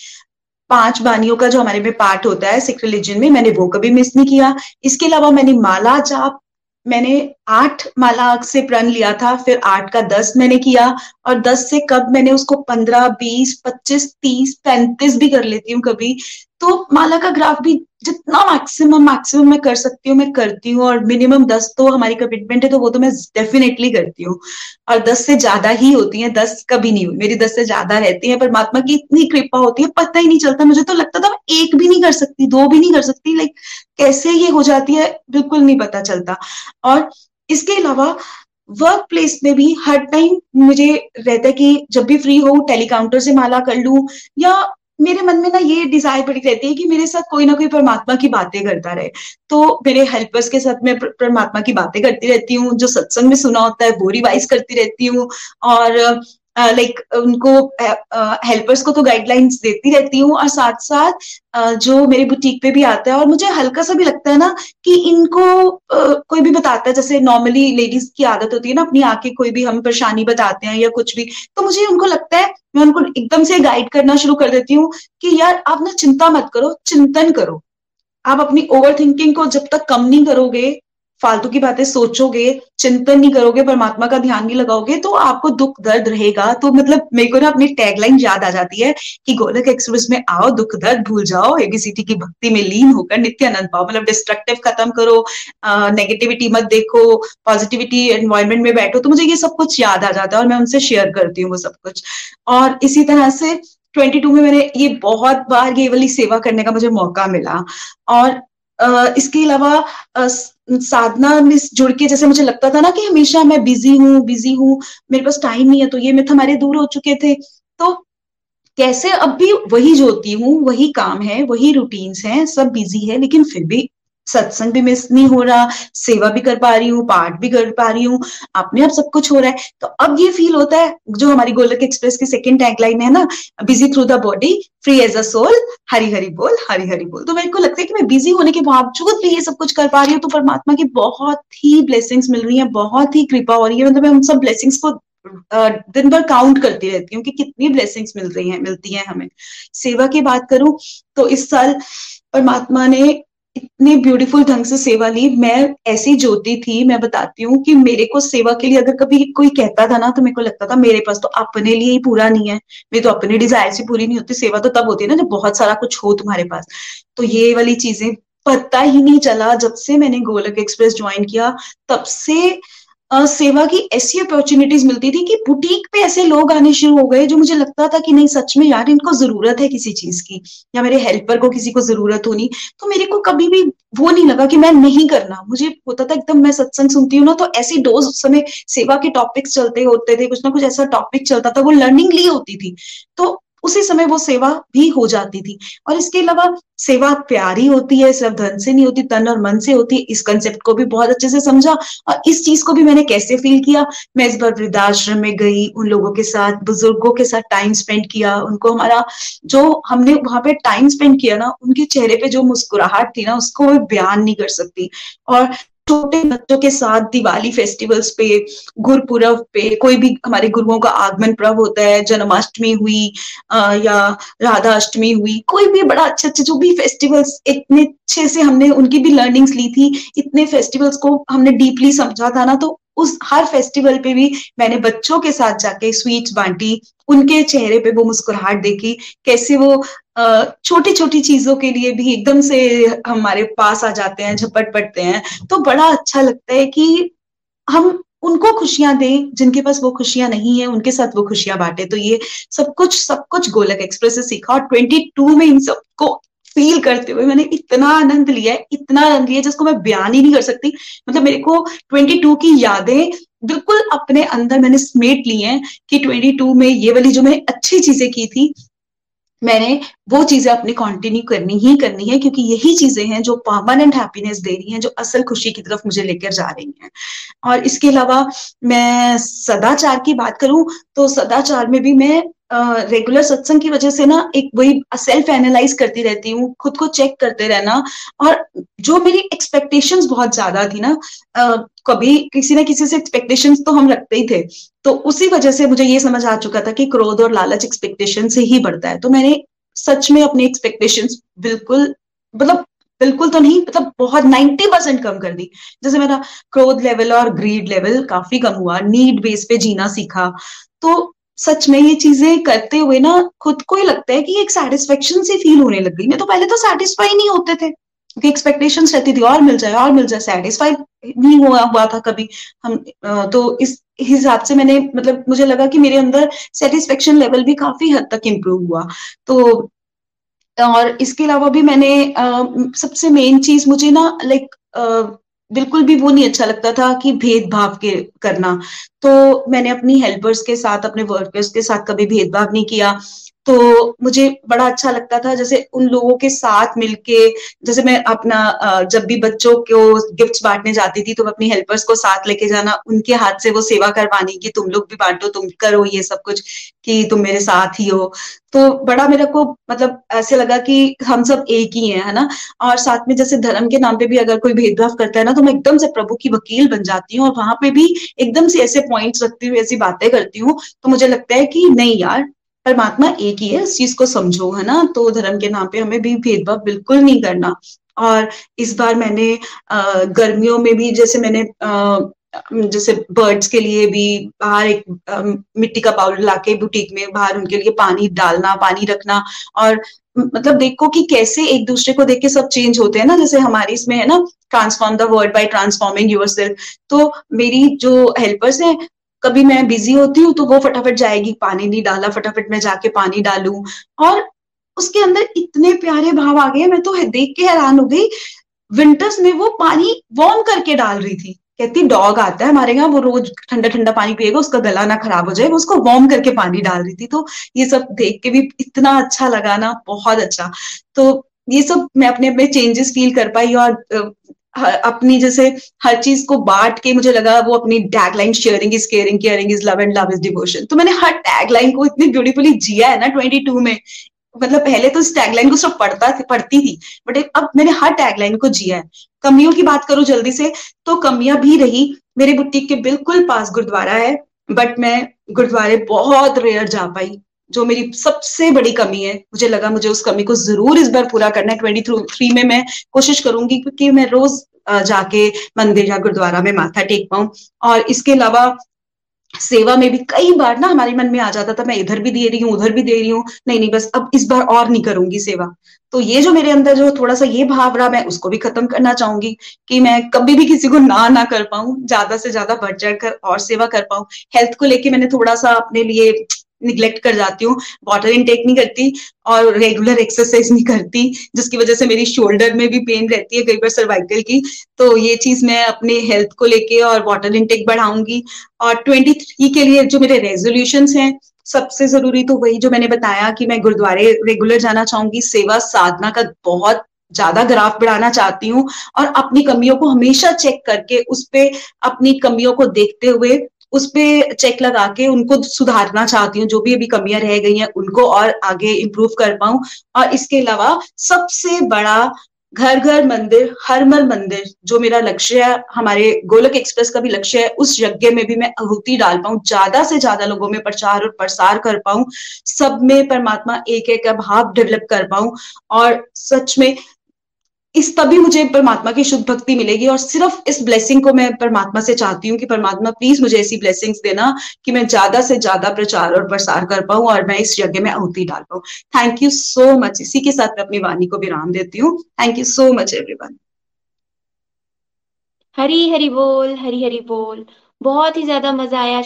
पाँच बानियों का जो हमारे में पार्ट होता है सिख रिलीजन में, मैंने वो कभी मिस नहीं किया। इसके अलावा मैंने माला जाप, मैंने आठ माला से प्रण लिया था, फिर आठ का दस मैंने किया और दस से कब मैंने उसको पंद्रह, बीस, पच्चीस, तीस, पैंतीस भी कर लेती हूँ कभी। तो माला का ग्राफ भी जितना मैक्सिमम मैक्सिमम मैं कर सकती हूँ, मैं करती हूँ और मिनिमम दस तो हमारी कमिटमेंट है तो वो तो मैं डेफिनेटली करती हूँ। और दस से ज़्यादा ही होती है, दस कभी नहीं हुई। मेरी दस से ज़्यादा रहती है, परमात्मा की इतनी कृपा होती है, पता ही नहीं चलता। मुझे तो लगता था मैं एक भी नहीं कर सकती, दो भी नहीं कर सकती लाइक कैसे ये हो जाती है, बिल्कुल नहीं पता चलता। और इसके अलावा वर्क प्लेस में भी हर टाइम मुझे रहता है कि जब भी फ्री हो टेलीकाउंटर से माला कर लू, या मेरे मन में ना ये डिज़ायर बड़ी रहती है कि मेरे साथ कोई ना कोई परमात्मा की बातें करता रहे। तो मेरे हेल्पर्स के साथ मैं परमात्मा की बातें करती रहती हूँ, जो सत्संग में सुना होता है, वो रिवाइज करती रहती हूँ। और लाइक उनको हेल्पर्स को तो गाइडलाइंस देती रहती हूँ और साथ साथ जो मेरे बुटीक पे भी आता है और मुझे हल्का सा भी लगता है ना कि इनको कोई भी बताता है, जैसे नॉर्मली लेडीज़ की आदत होती है ना, अपनी आके कोई भी हम परेशानी बताते हैं या कुछ भी तो मुझे उनको लगता है, मैं उनको एकदम से गाइड करना शुरू कर देती हूँ कि यार, आप ना चिंता मत करो, चिंतन करो। आप अपनी ओवर थिंकिंग को जब तक कम नहीं करोगे फालतू की बातें सोचोगे, चिंतन नहीं करोगे, परमात्मा का ध्यान नहीं लगाओगे तो आपको दुख दर्द रहेगा। तो मतलब मेरे को ना अपनी टैगलाइन याद आ जाती है कि गोलक एक्सप्रेस में आओ, दुख दर्द भूल जाओ एबीसीटी की भक्ति में लीन होकर नित्य आनंद पाओ। मतलब डिस्ट्रक्टिव खत्म करो नेगेटिविटी मत देखो पॉजिटिविटी एनवायरमेंट में बैठो तो मुझे ये सब कुछ याद आ जाता है और मैं उनसे शेयर करती हूँ वो सब कुछ। और इसी तरह से 22 में मैंने ये बहुत बार ये वाली सेवा करने का मुझे मौका मिला। और इसके अलावा साधना में जुड़ के, जैसे मुझे लगता था ना कि हमेशा मैं बिज़ी हूँ बिज़ी हूँ, मेरे पास टाइम नहीं है तो ये मिथ हमारे दूर हो चुके थे। तो कैसे, अब भी वही जोती हूँ, वही काम है, वही रूटीन्स हैं, सब बिज़ी है, लेकिन फिर भी सत्संग भी मिस नहीं हो रहा, सेवा भी कर पा रही हूँ, पाठ भी कर पा रही हूँ, अपने आप सब कुछ हो रहा है। तो अब ये फील होता है, जो हमारी गोलक एक्सप्रेस की सेकंड टैगलाइन है ना busy through the body free as a soul Hari Hari बोल, हरी हरी बोल। तो मेरे को लगता है कि मैं बिज़ी होने के बावजूद भी ये सब कुछ कर पा रही हूँ तो परमात्मा की बहुत ही ब्लेसिंग्स मिल रही है, बहुत ही कृपा हो रही है। मतलब मैं उन सब ब्लेसिंग्स को दिन भर काउंट करती रहती हूँ कि कितनी ब्लेसिंग्स मिल रही हैं, मिलती हैं हमें। सेवा की बात करूँ तो इस साल परमात्मा ने इतनी ब्यूटीफुल ढंग से सेवा ली। मैं ऐसी ज्योति थी, मैं बताती हूँ कि मेरे को सेवा के लिए अगर कभी कोई कहता था ना तो मेरे को लगता था, मेरे पास तो अपने लिए ही पूरा नहीं है। मेरे तो अपने डिज़ायर से पूरी नहीं होती। सेवा तो तब होती है ना, जब बहुत सारा कुछ हो तुम्हारे पास। तो ये वाली चीज़ें पता ही नहीं चला। जब से मैंने गोलक एक्सप्रेस ज्वाइन किया, तब से सेवा की ऐसी अपॉर्चुनिटीज़ मिलती थी कि बुटीक पे ऐसे लोग आने शुरू हो गए जो मुझे लगता था कि नहीं, सच में यार, इनको ज़रूरत है किसी चीज़ की या मेरे हेल्पर को किसी को ज़रूरत होनी तो मेरे को कभी भी वो नहीं लगा कि मैं नहीं करना। मुझे होता था एकदम मैं सत्संग सुनती हूँ ना तो ऐसी डोज उस समय सेवा के टॉपिक्स चलते होते थे, कुछ ना कुछ ऐसा टॉपिक चलता था, वो लर्निंग ली होती थी। तो उसी समय वो सेवा भी हो जाती थी। और इसके अलावा सेवा प्यारी होती है, सिर्फ़ धन से नहीं होती, तन और मन से होती है। इस कंसेप्ट को भी बहुत अच्छे से समझा और इस चीज़ को भी मैंने कैसे फील किया? मैं इस बार वृद्धाश्रम में गई, उन लोगों के साथ, बुज़ुर्गों के साथ टाइम स्पेंड किया। उनको हमारा जो हमने वहाँ पे टाइम स्पेंड किया ना, उनके चेहरे पे जो मुस्कुराहट थी ना, उसको मैं बयान नहीं कर सकती। और छोटे बच्चों के साथ दिवाली फेस्टिवल्स पे गुरुपुरब पे कोई भी हमारे गुरुओं का आगमन पर्व होता है जन्माष्टमी हुई आ, या राधा अष्टमी हुई कोई भी बड़ा अच्छे अच्छे जो भी फेस्टिवल्स इतने अच्छे से हमने उनकी भी लर्निंग्स ली थी इतने फेस्टिवल्स को हमने डीपली समझा था ना तो उस हर फेस्टिवल पे भी मैंने बच्चों के साथ जाके स्वीट्स बांटी, उनके चेहरे पे वो मुस्कुराहट देखी, कैसे वो छोटी छोटी चीज़ों के लिए भी एकदम से हमारे पास आ जाते हैं, झपट पड़ते हैं। तो बड़ा अच्छा लगता है कि हम उनको खुशियाँ दें, जिनके पास वो खुशियाँ नहीं है, उनके साथ वो खुशियाँ बांटे। तो ये सब कुछ सब कुछ गोलक एक्सप्रेस से सीखा और ट्वेंटी टू में इन सबको फील करते हुए मैंने इतना आनंद लिया है, इतना आनंद लिया जिसको मैं बयान ही नहीं कर सकती। मतलब मेरे को 22 की यादें बिल्कुल अपने अंदर मैंने समेट ली हैं कि 22 में ये वाली जो मैंने अच्छी चीज़ें की थी, मैंने वो चीज़ें अपनी कंटिन्यू करनी ही करनी है, क्योंकि यही चीज़ें हैं जो परमानेंट हैप्पीनेस दे रही हैं, जो असल खुशी की तरफ़ मुझे लेकर जा रही हैं। और इसके अलावा मैं सदाचार की बात करूँ तो सदाचार में भी मैं रेगुलर सत्संग की वजह से ना एक वही सेल्फ एनालाइज करती रहती हूँ खुद को चेक करते रहना और जो मेरी एक्सपेक्टेशंस बहुत ज़्यादा थी ना uh, कभी किसी ना किसी से एक्सपेक्टेशंस तो हम रखते ही थे तो उसी वजह से मुझे ये समझ आ चुका था कि क्रोध और लालच एक्सपेक्टेशन से ही बढ़ता है। तो मैंने सच में अपनी एक्सपेक्टेशन बिल्कुल मतलब बिल्कुल तो नहीं मतलब बहुत नाइन्टी परसेंट कम कर दी। जैसे मेरा क्रोध लेवल और ग्रीड लेवल काफ़ी कम हुआ नीड बेस पे जीना सीखा। तो सच में ये चीज़ें करते हुए ना खुद को ही लगता है कि एक सेटिस्फेक्शन सी फील होने लग गई। मैं तो पहले तो सेटिस्फाई नहीं होते थे क्योंकि एक्सपेक्टेशंस रहती थी और मिल जाए और मिल जाए। सेटिस्फाई नहीं हुआ हुआ था कभी। हम तो इस हिसाब से मैंने मतलब मुझे लगा कि मेरे अंदर सेटिस्फेक्शन लेवल भी काफ़ी हद तक इम्प्रूव हुआ। तो और इसके अलावा भी मैंने आ, सबसे मेन चीज़ मुझे ना लाइक बिल्कुल भी वो नहीं अच्छा लगता था कि भेदभाव के करना। तो मैंने अपनी हेल्पर्स के साथ, अपने वर्कर्स के साथ कभी भेदभाव नहीं किया। तो मुझे बड़ा अच्छा लगता था जैसे उन लोगों के साथ मिलके, जैसे मैं अपना जब भी बच्चों को गिफ्ट्स बांटने जाती थी तो मैं अपनी हेल्पर्स को साथ लेके जाना, उनके हाथ से वो सेवा करवानी कि तुम लोग भी बांटो, तुम करो ये सब कुछ कि तुम मेरे साथ ही हो। तो बड़ा मेरे को मतलब ऐसे लगा कि हम सब एक ही हैं, है ना? और साथ में जैसे धर्म के नाम पे भी अगर कोई भेदभाव करता है ना तो मैं एकदम से प्रभु की वकील बन जाती हूँ और वहाँ पे भी एकदम से ऐसे पॉइंट्स रखती हूँ ऐसी बातें करती हूँ तो मुझे लगता है कि नहीं यार, परमात्मा एक ही है, इस चीज़ को समझो, है ना? तो धर्म के नाम पे हमें भी भेदभाव बिल्कुल नहीं करना। और इस बार मैंने गर्मियों में भी जैसे मैंने जैसे बर्ड्स के लिए भी बाहर एक मिट्टी का पाउडर लाके बुटीक में बाहर उनके लिए पानी डालना, पानी रखना और मतलब देखो कि कैसे एक दूसरे को देख के सब चेंज होते हैं ना। जैसे हमारी इसमें है ना transform the world by transforming your तो मेरी जो हेल्पर्स हैं, कभी मैं बिज़ी होती हूँ तो वो फटाफट जाएगी, पानी नहीं डाला, फटाफट मैं जाके पानी डालू। और उसके अंदर इतने प्यारे भाव आ गए मैं तो देख के हैरान हो गई। विंटर्स में वो पानी वार्म करके डाल रही थी। कहती डॉग आता है हमारे यहाँ, वो रोज ठंडा ठंडा पानी पिएगा, उसका गला ना खराब हो जाए, वो उसको वार्म करके पानी डाल रही थी। तो ये सब देख के भी इतना अच्छा लगा ना, बहुत अच्छा। तो ये सब मैं अपने अपने चेंजेस फील कर पाई और अपनी जैसे हर चीज़ को बांट के मुझे लगा वो अपनी tagline sharing is caring caring is love and love is devotion तो मैंने हर टैगलाइन को इतनी ब्यूटीफुली जिया है ना ट्वेंटी टू में मतलब पहले तो इस टैगलाइन को सिर्फ़ पढ़ता पढ़ती थी बट अब मैंने हर टैगलाइन को जिया है। कमियों की बात करूँ जल्दी से तो कमियाँ भी रही। मेरे बुटीक के बिल्कुल पास गुरुद्वारा है बट मैं गुरुद्वारे बहुत रेयर जा पाई, जो मेरी सबसे बड़ी कमी है। मुझे लगा मुझे उस कमी को ज़रूर इस बार पूरा करना है। ट्वेंटी थ्री में मैं कोशिश करूँगी क्योंकि मैं रोज जाके मंदिर या गुरुद्वारा में माथा टेक पाऊँ। और इसके अलावा सेवा में भी कई बार ना हमारे मन में आ जाता था, मैं इधर भी दे रही हूँ, उधर भी दे रही हूँ। नहीं नहीं, बस अब इस बार और नहीं करूँगी सेवा। तो ये जो मेरे अंदर जो थोड़ा सा ये भाव रहा, मैं उसको भी खत्म करना चाहूँगी कि मैं कभी भी किसी को ना ना कर पाऊँ, ज़्यादा से ज़्यादा बढ़ चढ़ कर और सेवा कर पाऊँ। हेल्थ को लेके मैंने थोड़ा सा अपने लिए निग्लेक्ट कर जाती हूँ वाटर इनटेक नहीं करती और रेगुलर एक्सरसाइज नहीं करती, जिसकी वजह से मेरी शोल्डर में भी पेन रहती है कई बार सर्वाइकल की। तो ये चीज़ मैं अपने हेल्थ को लेके और वाटर इनटेक बढ़ाऊँगी। और ट्वेंटी थ्री के लिए जो मेरे रेजोल्यूशन हैं, सबसे ज़रूरी तो वही जो मैंने बताया कि मैं गुरुद्वारे रेगुलर जाना चाहूँगी, सेवा साधना का बहुत ज़्यादा ग्राफ बढ़ाना चाहती हूँ और अपनी कमियों को हमेशा चेक करके उस पर अपनी कमियों को देखते हुए उस पर चेक लगा के उनको सुधारना चाहती हूँ, जो भी अभी कमियाँ रह गई हैं, उनको और आगे इम्प्रूव कर पाऊँ। और इसके अलावा सबसे बड़ा घर घर मंदिर हर मर मंदिर, जो मेरा लक्ष्य है, हमारे गोलक एक्सप्रेस का भी लक्ष्य है, उस यज्ञ में भी मैं आहुति डाल पाऊँ, ज़्यादा से ज़्यादा लोगों में प्रचार और प्रसार कर पाऊँ, सब में परमात्मा एक एक भाव डेवलप कर पाऊँ। और सच में इस तभी मुझे परमात्मा की शुद्ध भक्ति मिलेगी और सिर्फ़ इस ब्लेसिंग को मैं परमात्मा से चाहती हूँ कि परमात्मा प्लीज़ मुझे ऐसी ब्लेसिंग्स देना कि मैं ज़्यादा से ज़्यादा प्रचार और प्रसार कर पाऊँ और मैं इस यज्ञ में आहुति डाल पाऊँ। थैंक यू सो मच इसी के साथ मैं अपनी वाणी को विराम देती हूँ। Thank you so much everyone Hari Hari बोल, हरी हरी बोल। बहुत ही ज़्यादा मज़ा आया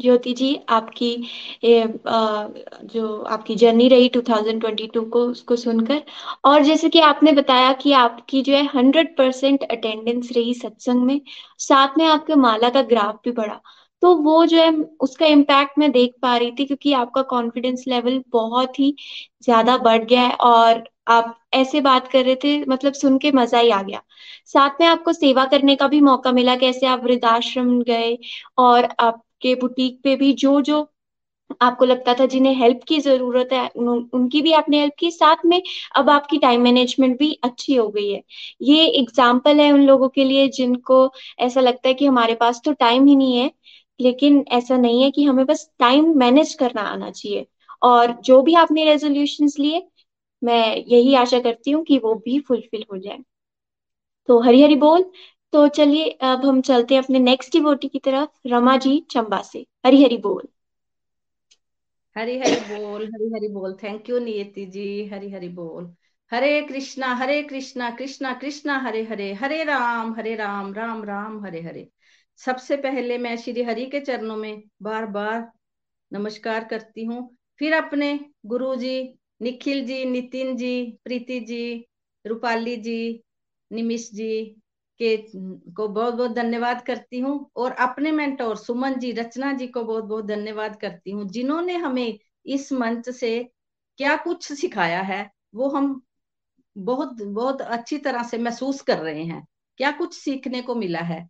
ज्योति जी आपकी ए, आ, जो आपकी जर्नी रही 2022 को उसको सुनकर। और जैसे कि आपने बताया कि आपकी जो है हंड्रेड परसेंट अटेंडेंस रही सत्संग में साथ में आपके माला का ग्राफ भी बढ़ा। तो वो जो है उसका इम्पैक्ट मैं देख पा रही थी क्योंकि आपका कॉन्फिडेंस लेवल बहुत ही ज़्यादा बढ़ गया है और आप ऐसे बात कर रहे थे मतलब सुन के मज़ा ही आ गया। साथ में आपको सेवा करने का भी मौका मिला कैसे आप वृद्धाश्रम गए और आपके बुटीक पे भी जो जो आपको लगता था जिन्हें हेल्प की ज़रूरत है उन, उनकी भी आपने हेल्प की। साथ में अब आपकी टाइम मैनेजमेंट भी अच्छी हो गई है। ये एग्ज़ाम्पल है उन लोगों के लिए जिनको ऐसा लगता है कि हमारे पास तो टाइम ही नहीं है लेकिन ऐसा नहीं है कि हमें बस टाइम मैनेज करना आना चाहिए। और जो भी आपने रेजोल्यूशन लिए मैं यही आशा करती हूँ कि वो भी फुलफिल हो जाए। तो हरी हरी बोल। तो चलिए, अब हम चलते हैं अपने नेक्स्ट डिवोटी की तरफ़, रमा जी चंबा से। हरी हरी बोल। हरी हरी बोल हरी हरी बोल। थैंक यू नियति जी। हरी हरी बोल। हरे कृष्णा हरे कृष्णा कृष्णा कृष्णा, हरे हरे। हरे राम हरे राम राम राम, हरे हरे। सबसे पहले मैं श्री हरि के चरणों में बार बार नमस्कार करती हूँ। फिर अपने गुरु जी निखिल जी, नितिन जी, प्रीति जी, रूपाली जी, निमिष जी, के, को बहुत बहुत धन्यवाद करती हूँ। और अपने मेंटोर सुमन जी, रचना जी को बहुत बहुत धन्यवाद करती हूँ, जिन्होंने हमें इस मंच से क्या कुछ सिखाया है, वो हम बहुत बहुत अच्छी तरह से महसूस कर रहे हैं। क्या कुछ सीखने को मिला है?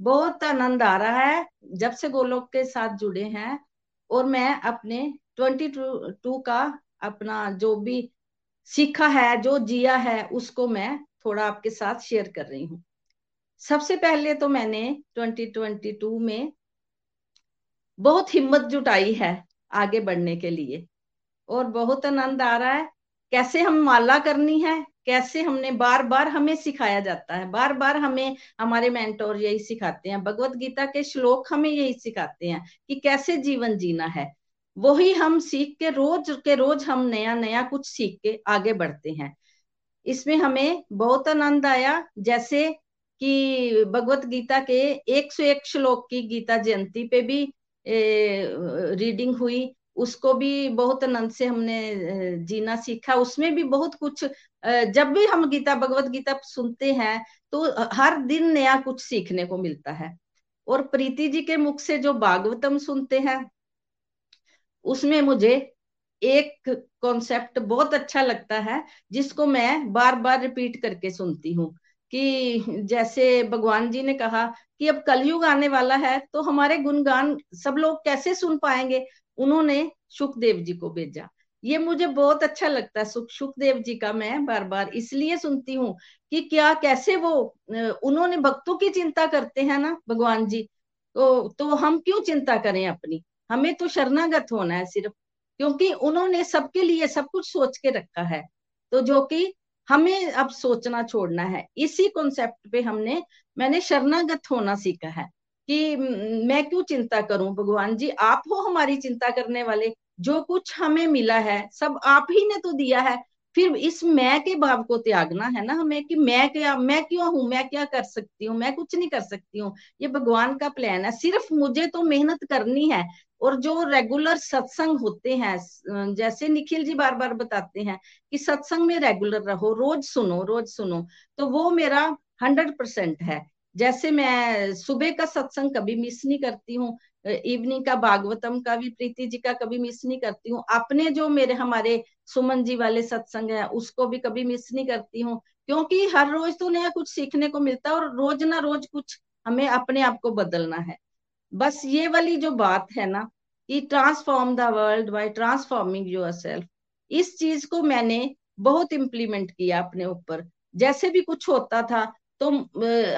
बहुत आनंद आ रहा है जब से गोलोक के साथ जुड़े हैं, और मैं अपने ट्वेंटी टू का अपना जो भी सीखा है, जो जिया है, उसको मैं थोड़ा आपके साथ शेयर कर रही हूँ। सबसे पहले तो मैंने 2022 में बहुत हिम्मत जुटाई है आगे बढ़ने के लिए और बहुत आनंद आ रहा है, कैसे हम माला करनी है, कैसे हमने बार बार हमें सिखाया जाता है बार बार हमें हमारे मेंटोर यही सिखाते हैं भगवत गीता के श्लोक हमें यही सिखाते हैं कि कैसे जीवन जीना है। वही हम सीख के रोज के रोज हम नया नया कुछ सीख के आगे बढ़ते हैं। इसमें हमें बहुत आनंद आया जैसे कि भगवत गीता के एक सौ एक श्लोक की गीता जयंती पे भी ए, रीडिंग हुई उसको भी बहुत आनंद से हमने जीना सीखा। उसमें भी बहुत कुछ जब भी हम गीता भगवत गीता सुनते हैं तो हर दिन नया कुछ सीखने को मिलता है। और प्रीति जी के मुख से जो भागवतम सुनते हैं उसमें मुझे एक कॉन्सेप्ट बहुत अच्छा लगता है, जिसको मैं बार बार रिपीट करके सुनती हूँ कि जैसे भगवान जी ने कहा कि अब कलयुग आने वाला है तो हमारे गुणगान सब लोग कैसे सुन पाएँगे? उन्होंने सुखदेव जी को भेजा। ये मुझे बहुत अच्छा लगता है सुख सुखदेव जी का मैं बार बार इसलिए सुनती हूँ कि क्या कैसे वो उन्होंने भक्तों की चिंता करते हैं ना भगवान जी तो तो हम क्यों चिंता करें अपनी? हमें तो शरणागत होना है सिर्फ़, क्योंकि उन्होंने सबके लिए सब कुछ सोच के रखा है। तो जो कि हमें अब सोचना छोड़ना है। इसी कॉन्सेप्ट पे हमने, मैंने शरणागत होना सीखा है कि मैं क्यों चिंता करूँ? भगवान जी, आप हो हमारी चिंता करने वाले। जो कुछ हमें मिला है, सब आप ही ने तो दिया है। फिर इस मैं के भाव को त्यागना है ना हमें कि मैं क्या, मैं क्यों हूँ? मैं क्या कर सकती हूँ? मैं कुछ नहीं कर सकती हूँ। ये भगवान का प्लान है। सिर्फ़ मुझे तो मेहनत करनी है। और जो रेगुलर सत्संग होते हैं जैसे निखिल जी बार बार बताते हैं कि सत्संग में रेगुलर रहो, रोज सुनो रोज सुनो तो वो मेरा हंड्रेड परसेंट है। जैसे मैं सुबह का सत्संग कभी मिस नहीं करती हूँ इवनिंग का भागवतम का भी, प्रीति जी का कभी मिस नहीं करती हूँ, अपने जो मेरे, हमारे सुमन जी वाले सत्संग है, उसको भी कभी मिस नहीं करती हूँ, क्योंकि हर रोज तो नया कुछ सीखने को मिलता है और रोज ना रोज कुछ हमें अपने आप को बदलना है। बस ये वाली जो बात है ना, कि transform the world by transforming yourself इस चीज़ को मैंने बहुत इम्प्लीमेंट किया अपने ऊपर। जैसे भी कुछ होता था तो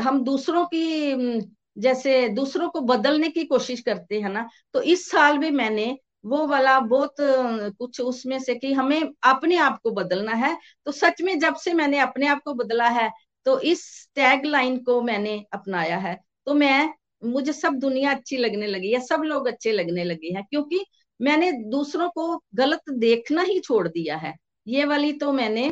हम दूसरों की जैसे दूसरों को बदलने की कोशिश करते हैं ना तो इस साल भी मैंने वो वाला बहुत कुछ उसमें से कि हमें अपने आप को बदलना है। तो सच में जब से मैंने अपने आप को बदला है तो इस टैग लाइन को मैंने अपनाया है। तो मैं मुझे सब दुनिया अच्छी लगने लगी है सब लोग अच्छे लगने लगे हैं, क्योंकि मैंने दूसरों को गलत देखना ही छोड़ दिया है। ये वाली तो मैंने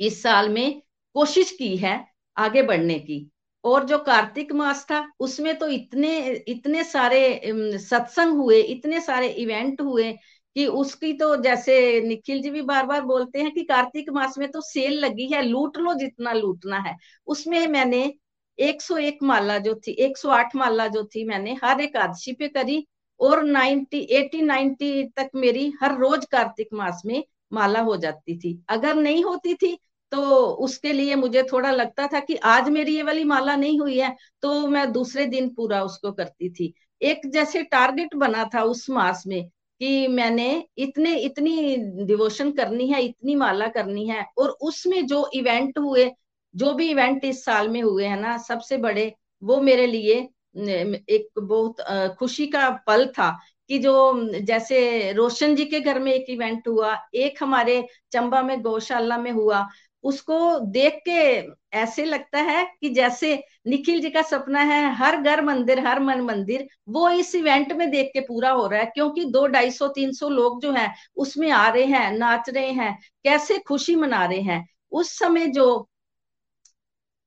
इस साल में कोशिश की है आगे बढ़ने की। और जो कार्तिक मास था, उसमें तो इतने इतने सारे सत्संग हुए, इतने सारे इवेंट हुए कि उसकी तो जैसे निखिल जी भी बार बार बोलते हैं कि कार्तिक मास में तो सेल लगी है, लूट लो जितना लूटना है। उसमें मैंने 101 माला जो थी 108 माला जो थी मैंने, हर एकादशी पे करी और 90 80 90 तक मेरी हर रोज कार्तिक मास में माला हो जाती थी। अगर नहीं होती थी तो उसके लिए मुझे थोड़ा लगता था कि आज मेरी ये वाली माला नहीं हुई है तो मैं दूसरे दिन पूरा उसको करती थी। एक जैसे टारगेट बना था उस मास में कि मैंने इतने, इतनी डिवोशन करनी है, इतनी माला करनी है और उसमें जो इवेंट हुए जो भी इवेंट इस साल में हुए हैं ना, सबसे बड़े, वो मेरे लिए एक बहुत खुशी का पल था कि जो, जैसे रोशन जी के घर में एक इवेंट हुआ, एक हमारे चंबा में गौशाला में हुआ, उसको देख के ऐसे लगता है कि जैसे निखिल जी का सपना है, हर घर मंदिर, हर मन मंदिर, वो इस इवेंट में देख के पूरा हो रहा है, क्योंकि दो, ढाई सौ, तीन सौ लोग जो है, उसमें आ रहे हैं, नाच रहे हैं, कैसे खुशी मना रहे हैं। उस समय जो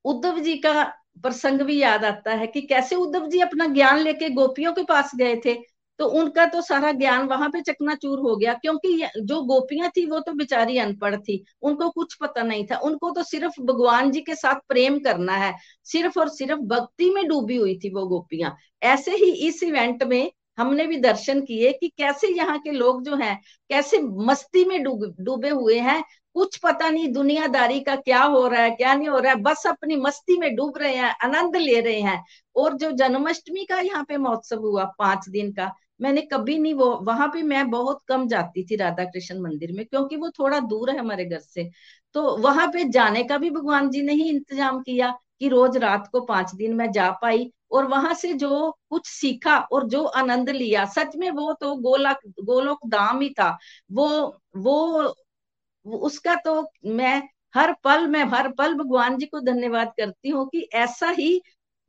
उद्धव जी का प्रसंग भी याद आता है कि कैसे उद्धव जी अपना ज्ञान लेके गोपियों के पास गए थे। तो उनका तो सारा ज्ञान वहाँ पे चकनाचूर हो गया, क्योंकि जो गोपियाँ थी वो तो बेचारी अनपढ़ थी, उनको कुछ पता नहीं था। उनको तो सिर्फ़ भगवान जी के साथ प्रेम करना है, सिर्फ़ और सिर्फ़ भक्ति में डूबी हुई थी वो गोपियाँ। ऐसे ही इस इवेंट में हमने भी दर्शन किए कि कैसे यहाँ के लोग जो हैं, कैसे मस्ती में डूबे हुए हैं। कुछ पता नहीं दुनियादारी का क्या हो रहा है, क्या नहीं हो रहा है। बस अपनी मस्ती में डूब रहे हैं, आनंद ले रहे हैं। और जो जन्माष्टमी का यहाँ पे महोत्सव हुआ पाँच दिन का, मैंने कभी नहीं वो, वहाँ पे मैं बहुत कम जाती थी राधा कृष्ण मंदिर में, क्योंकि वो थोड़ा दूर है हमारे घर से। तो वहाँ पे जाने का भी भगवान जी ने ही इंतज़ाम किया कि रोज रात को पाँच दिन मैं जा पाई। और वहाँ से जो कुछ सीखा और जो आनंद लिया। सच में वो तो गोलक, गोलोक धाम ही था। वो वो, उसका तो मैं हर पल, मैं हर पल भगवान जी को धन्यवाद करती हूँ कि ऐसा ही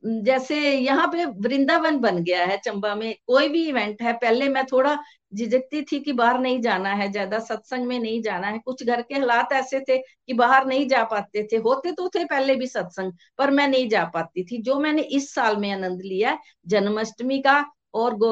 जैसे यहाँ पे वृंदावन बन गया है चंबा में, कोई भी इवेंट है, पहले मैं थोड़ा झिझकती थी कि बाहर नहीं जाना है, ज़्यादा सत्संग में नहीं जाना है। कुछ घर के हालात ऐसे थे कि बाहर नहीं जा पाते थे, होते तो थे पहले भी सत्संग, पर मैं नहीं जा पाती थी। जो मैंने इस साल में आनंद लिया जन्माष्टमी का और गो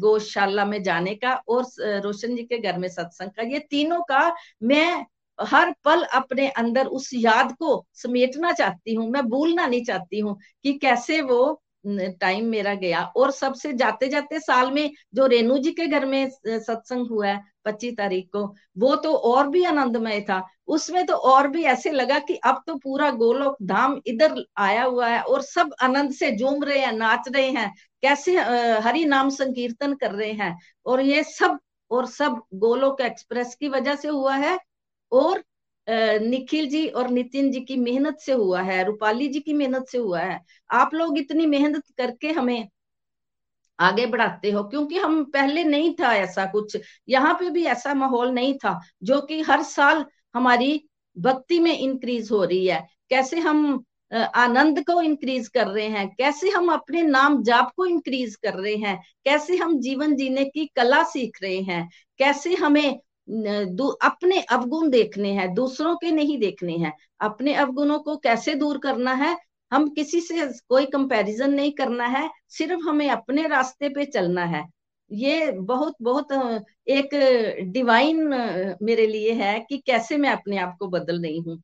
गौशाला में जाने का और रोशन जी के घर में सत्संग का, ये तीनों का मैं हर पल अपने अंदर उस याद को समेटना चाहती हूँ, मैं भूलना नहीं चाहती हूँ कि कैसे वो टाइम मेरा गया। और सबसे जाते जाते साल में जो रेणु जी के घर में सत्संग हुआ है, पच्चीस तारीख को, वो तो और भी आनंदमय था। उसमें तो और भी ऐसे लगा कि अब तो पूरा गोलोक धाम इधर आया हुआ है और सब आनंद से झूम रहे हैं, नाच रहे हैं, कैसे हरि नाम संकीर्तन कर रहे हैं। और ये सब, और सब गोलोक एक्सप्रेस की वजह से हुआ है और निखिल जी और नितिन जी की मेहनत से हुआ है, रूपाली जी की मेहनत से हुआ है। आप लोग इतनी मेहनत करके हमें आगे बढ़ाते हो, क्योंकि हम पहले नहीं था ऐसा कुछ। यहाँ पे भी ऐसा माहौल नहीं था, जो कि हर साल हमारी भक्ति में इंक्रीज हो रही है। कैसे हम आनंद को इंक्रीज कर रहे हैं, कैसे हम अपने नाम जाप को इंक्रीज कर रहे हैं, कैसे हम जीवन जीने की कला सीख रहे हैं, कैसे हमें अपने अवगुण देखने हैं, दूसरों के नहीं देखने हैं। अपने अवगुणों को कैसे दूर करना है? हम किसी से कोई कंपैरिजन नहीं करना है, सिर्फ़ हमें अपने रास्ते पे चलना है। ये बहुत बहुत, एक डिवाइन मेरे लिए है कि कैसे मैं अपने आप को बदल रही हूँ।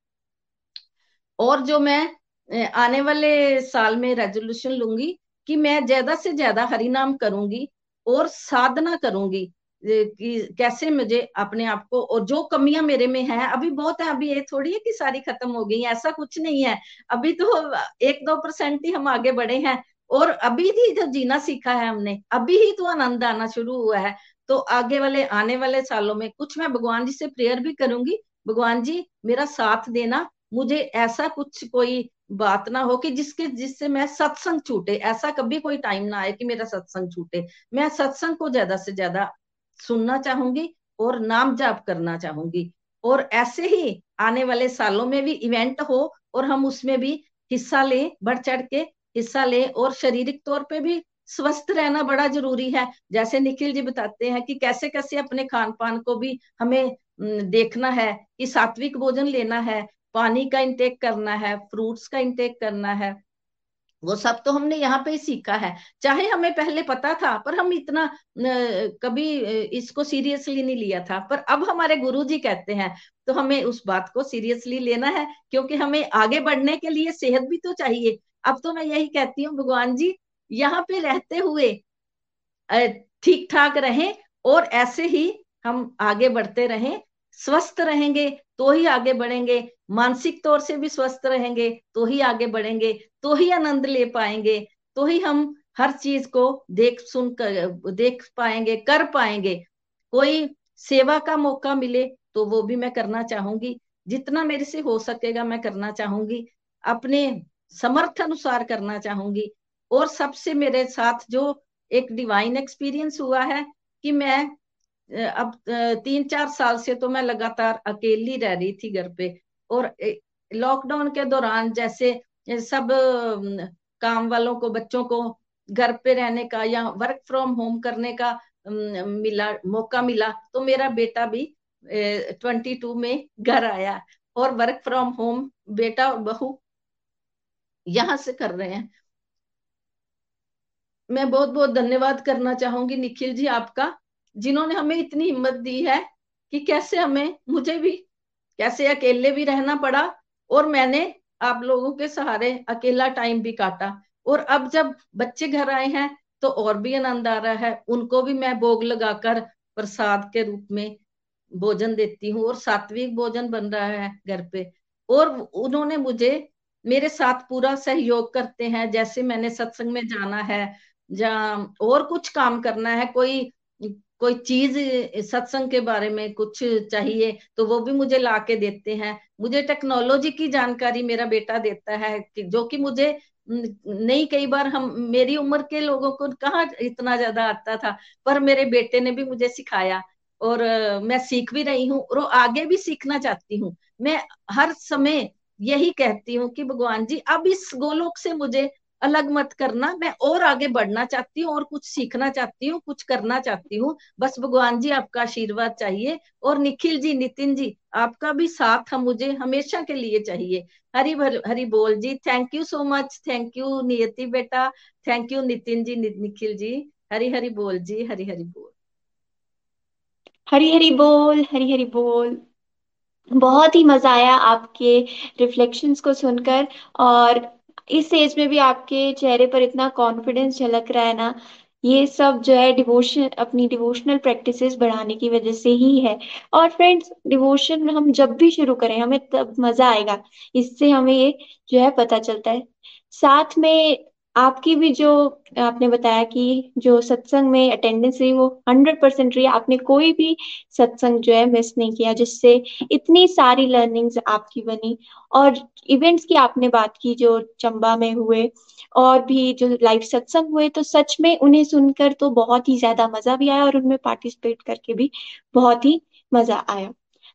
और जो मैं आने वाले साल में रेजोल्यूशन लूँगी कि मैं ज़्यादा से ज़्यादा हरिनाम करूँगी और साधना करूँगी कि कैसे मुझे अपने आप को और जो कमियाँ मेरे में है, अभी बहुत है, अभी ये थोड़ी है कि सारी खत्म हो गई ऐसा कुछ नहीं है। अभी तो एक दो परसेंट ही हम आगे बढ़े हैं और अभी ही जब जीना सीखा है हमने, अभी ही तो आनंद आना शुरू हुआ है। तो आगे वाले, आने वाले सालों में कुछ मैं भगवान जी से प्रेयर भी करूँगी। भगवान जी, मेरा साथ देना, मुझे ऐसा कुछ कोई बात ना हो कि जिसके, जिससे मैं सत्संग छूटे। ऐसा कभी कोई टाइम ना आए कि मेरा सत्संग छूटे। मैं सत्संग को ज़्यादा से ज़्यादा सुनना चाहूँगी और नाम जाप करना चाहूँगी। और ऐसे ही आने वाले सालों में भी इवेंट हो और हम उसमें भी हिस्सा लें, बढ़ चढ़ के हिस्सा लें और शारीरिक तौर पे भी स्वस्थ रहना बड़ा ज़रूरी है। जैसे निखिल जी बताते हैं कि कैसे कैसे अपने खान पान को भी हमें देखना है कि सात्विक भोजन लेना है, पानी का इंटेक करना है फ्रूट्स का इंटेक करना है। वो सब तो हमने यहाँ पे सीखा है। चाहे हमें पहले पता था, पर हम इतना कभी इसको सीरियसली नहीं लिया था। पर अब हमारे गुरु जी कहते हैं तो हमें उस बात को सीरियसली लेना है, क्योंकि हमें आगे बढ़ने के लिए सेहत भी तो चाहिए। अब तो मैं यही कहती हूँ, भगवान जी, यहाँ पे रहते हुए ठीक ठाक रहें और ऐसे ही हम आगे बढ़ते रहें। स्वस्थ रहेंगे तो ही आगे बढ़ेंगे। मानसिक तौर से भी स्वस्थ रहेंगे तो ही आगे बढ़ेंगे। तो ही आनंद ले पाएँगे तो ही हम हर चीज़ को देख सुन कर, देख पाएँगे, कर पाएँगे। कोई सेवा का मौका मिले तो वो भी मैं करना चाहूँगी। जितना मेरे से हो सकेगा मैं करना चाहूँगी। अपने समर्थ अनुसार करना चाहूँगी। और सबसे मेरे साथ जो एक डिवाइन एक्सपीरियंस हुआ है कि मैं अब तीन चार साल से तो मैं लगातार अकेली रह रही थी घर पे। और लॉकडाउन के दौरान जैसे सब काम वालों को, बच्चों को घर पे रहने का या वर्क फ्रॉम होम करने का मिला, मौका मिला तो मेरा बेटा भी ट्वेंटी टू में घर आया और वर्क फ्रॉम होम बेटा और बहू यहाँ से कर रहे हैं। मैं बहुत बहुत धन्यवाद करना चाहूँगी निखिल जी आपका, जिन्होंने हमें इतनी हिम्मत दी है कि कैसे हमें, मुझे भी, कैसे अकेले भी रहना पड़ा और मैंने आप लोगों के सहारे अकेला टाइम भी काटा। और अब जब बच्चे घर आए हैं तो और भी आनंद आ रहा है। उनको भी मैं भोग लगाकर प्रसाद के रूप में भोजन देती हूँ और सात्विक भोजन बन रहा है घर पे। और उन्होंने मुझे, मेरे साथ पूरा सहयोग करते हैं। जैसे मैंने सत्संग में जाना है या और कुछ काम करना है, कोई कोई चीज़ सत्संग के बारे में कुछ चाहिए तो वो भी मुझे ला के देते हैं। मुझे टेक्नोलॉजी की जानकारी मेरा बेटा देता है कि जो कि मुझे नहीं, कई बार हम, मेरी उम्र के लोगों को कहा इतना ज़्यादा आता था, पर मेरे बेटे ने भी मुझे सिखाया और मैं सीख भी रही हूँ और आगे भी सीखना चाहती हूँ। मैं हर समय यही कहती हूँ कि भगवान जी, अब इस गोलोक से मुझे अलग मत करना। मैं और आगे बढ़ना चाहती हूँ, और कुछ सीखना चाहती हूँ, कुछ करना चाहती हूँ। बस भगवान जी, आपका आशीर्वाद चाहिए। और निखिल जी, नितिन जी, आपका भी साथ हम मुझे हमेशा के लिए चाहिए। हरी भर, हरी बोल ji thank you so much thank you Niyati बेटा थैंक यू नितिन जी निखिल जी। हरी हरी बोल जी, हरी हरी बोल। हरी हरी बोल, हरी हरी बोल। बहुत ही मज़ा आया आपके रिफ्लेक्शंस को सुनकर, और इस एज में भी आपके चेहरे पर इतना कॉन्फिडेंस झलक रहा है ना, ये सब जो है डिवोशन अपनी डिवोशनल प्रैक्टिसेस बढ़ाने की वजह से ही है। और फ्रेंड्स डिवोशन हम जब भी शुरू करें, हमें तब मज़ा आएगा। इससे हमें ये जो है पता चलता है। साथ में आपकी भी जो, आपने बताया कि जो सत्संग में अटेंडेंस रही, वो हंड्रेड परसेंट रही। आपने कोई भी सत्संग जो है मिस नहीं किया, जिससे इतनी सारी लर्निंग्स आपकी बनी। और इवेंट्स की आपने बात की, जो चंबा में हुए, और भी जो लाइव सत्संग हुए तो सच में उन्हें सुनकर तो बहुत ही ज़्यादा मज़ा भी आया, और उनमें पार्टिसिपेट करके भी बहुत ही मज़ा आया।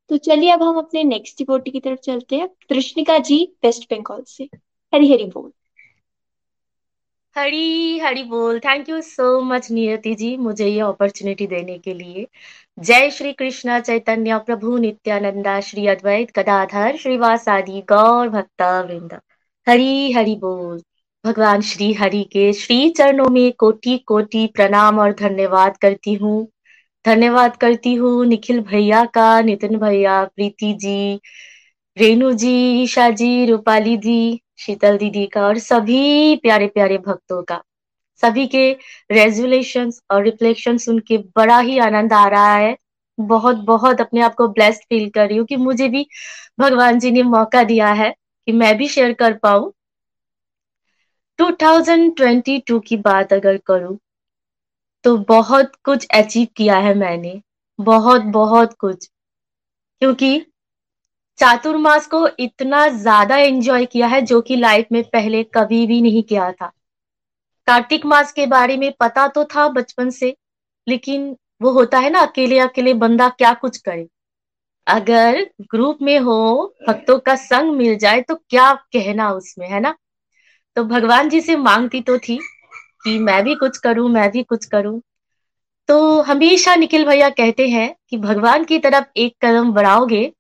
तो चलिए, अब हम अपने नेक्स्ट डिपोटी की तरफ़ चलते हैं। कृष्णिका जी वेस्ट बंगाल से। हरी हरी बोल। हरी हरी बोल। Thank you so much Niyati ji मुझे ये अपॉर्चुनिटी देने के लिए। जय श्री कृष्ण चैतन्य प्रभु नित्यानंदा, श्री अद्वैत गदाधर श्रीवासादि गौर भक्ता वृंद हरी हरी बोल। भगवान श्री हरि के श्री चरणों में कोटि कोटि प्रणाम और धन्यवाद करती हूँ। धन्यवाद करती हूँ निखिल भैया का, नितिन भैया, प्रीति जी, रेणु जी, ईशा जी, रूपाली जी शीतल दीदी का और सभी प्यारे प्यारे भक्तों का। सभी के रेजुलेशन और रिफ्लेक्शन सुन के बड़ा ही आनंद आ रहा है। बहुत बहुत अपने आप को ब्लेस्ड फील कर रही हूँ कि मुझे भी भगवान जी ने मौका दिया है कि मैं भी शेयर कर पाऊँ। 2022 की बात अगर करूँ तो बहुत कुछ अचीव किया है मैंने। बहुत बहुत कुछ। क्योंकि चातुर्मास को इतना ज़्यादा एंजॉय किया है जो कि लाइफ में पहले कभी भी नहीं किया था। कार्तिक मास के बारे में पता तो था बचपन से, लेकिन वो होता है ना, अकेले अकेले बंदा क्या कुछ करे। अगर ग्रुप में हो, भक्तों का संग मिल जाए तो क्या कहना उसमें, है ना? तो भगवान जी से मांगती तो थी कि मैं भी कुछ करूँ, मैं भी कुछ करूँ। तो हमेशा निखिल भैया कहते हैं कि भगवान की तरफ़ एक कदम बढ़ाओगे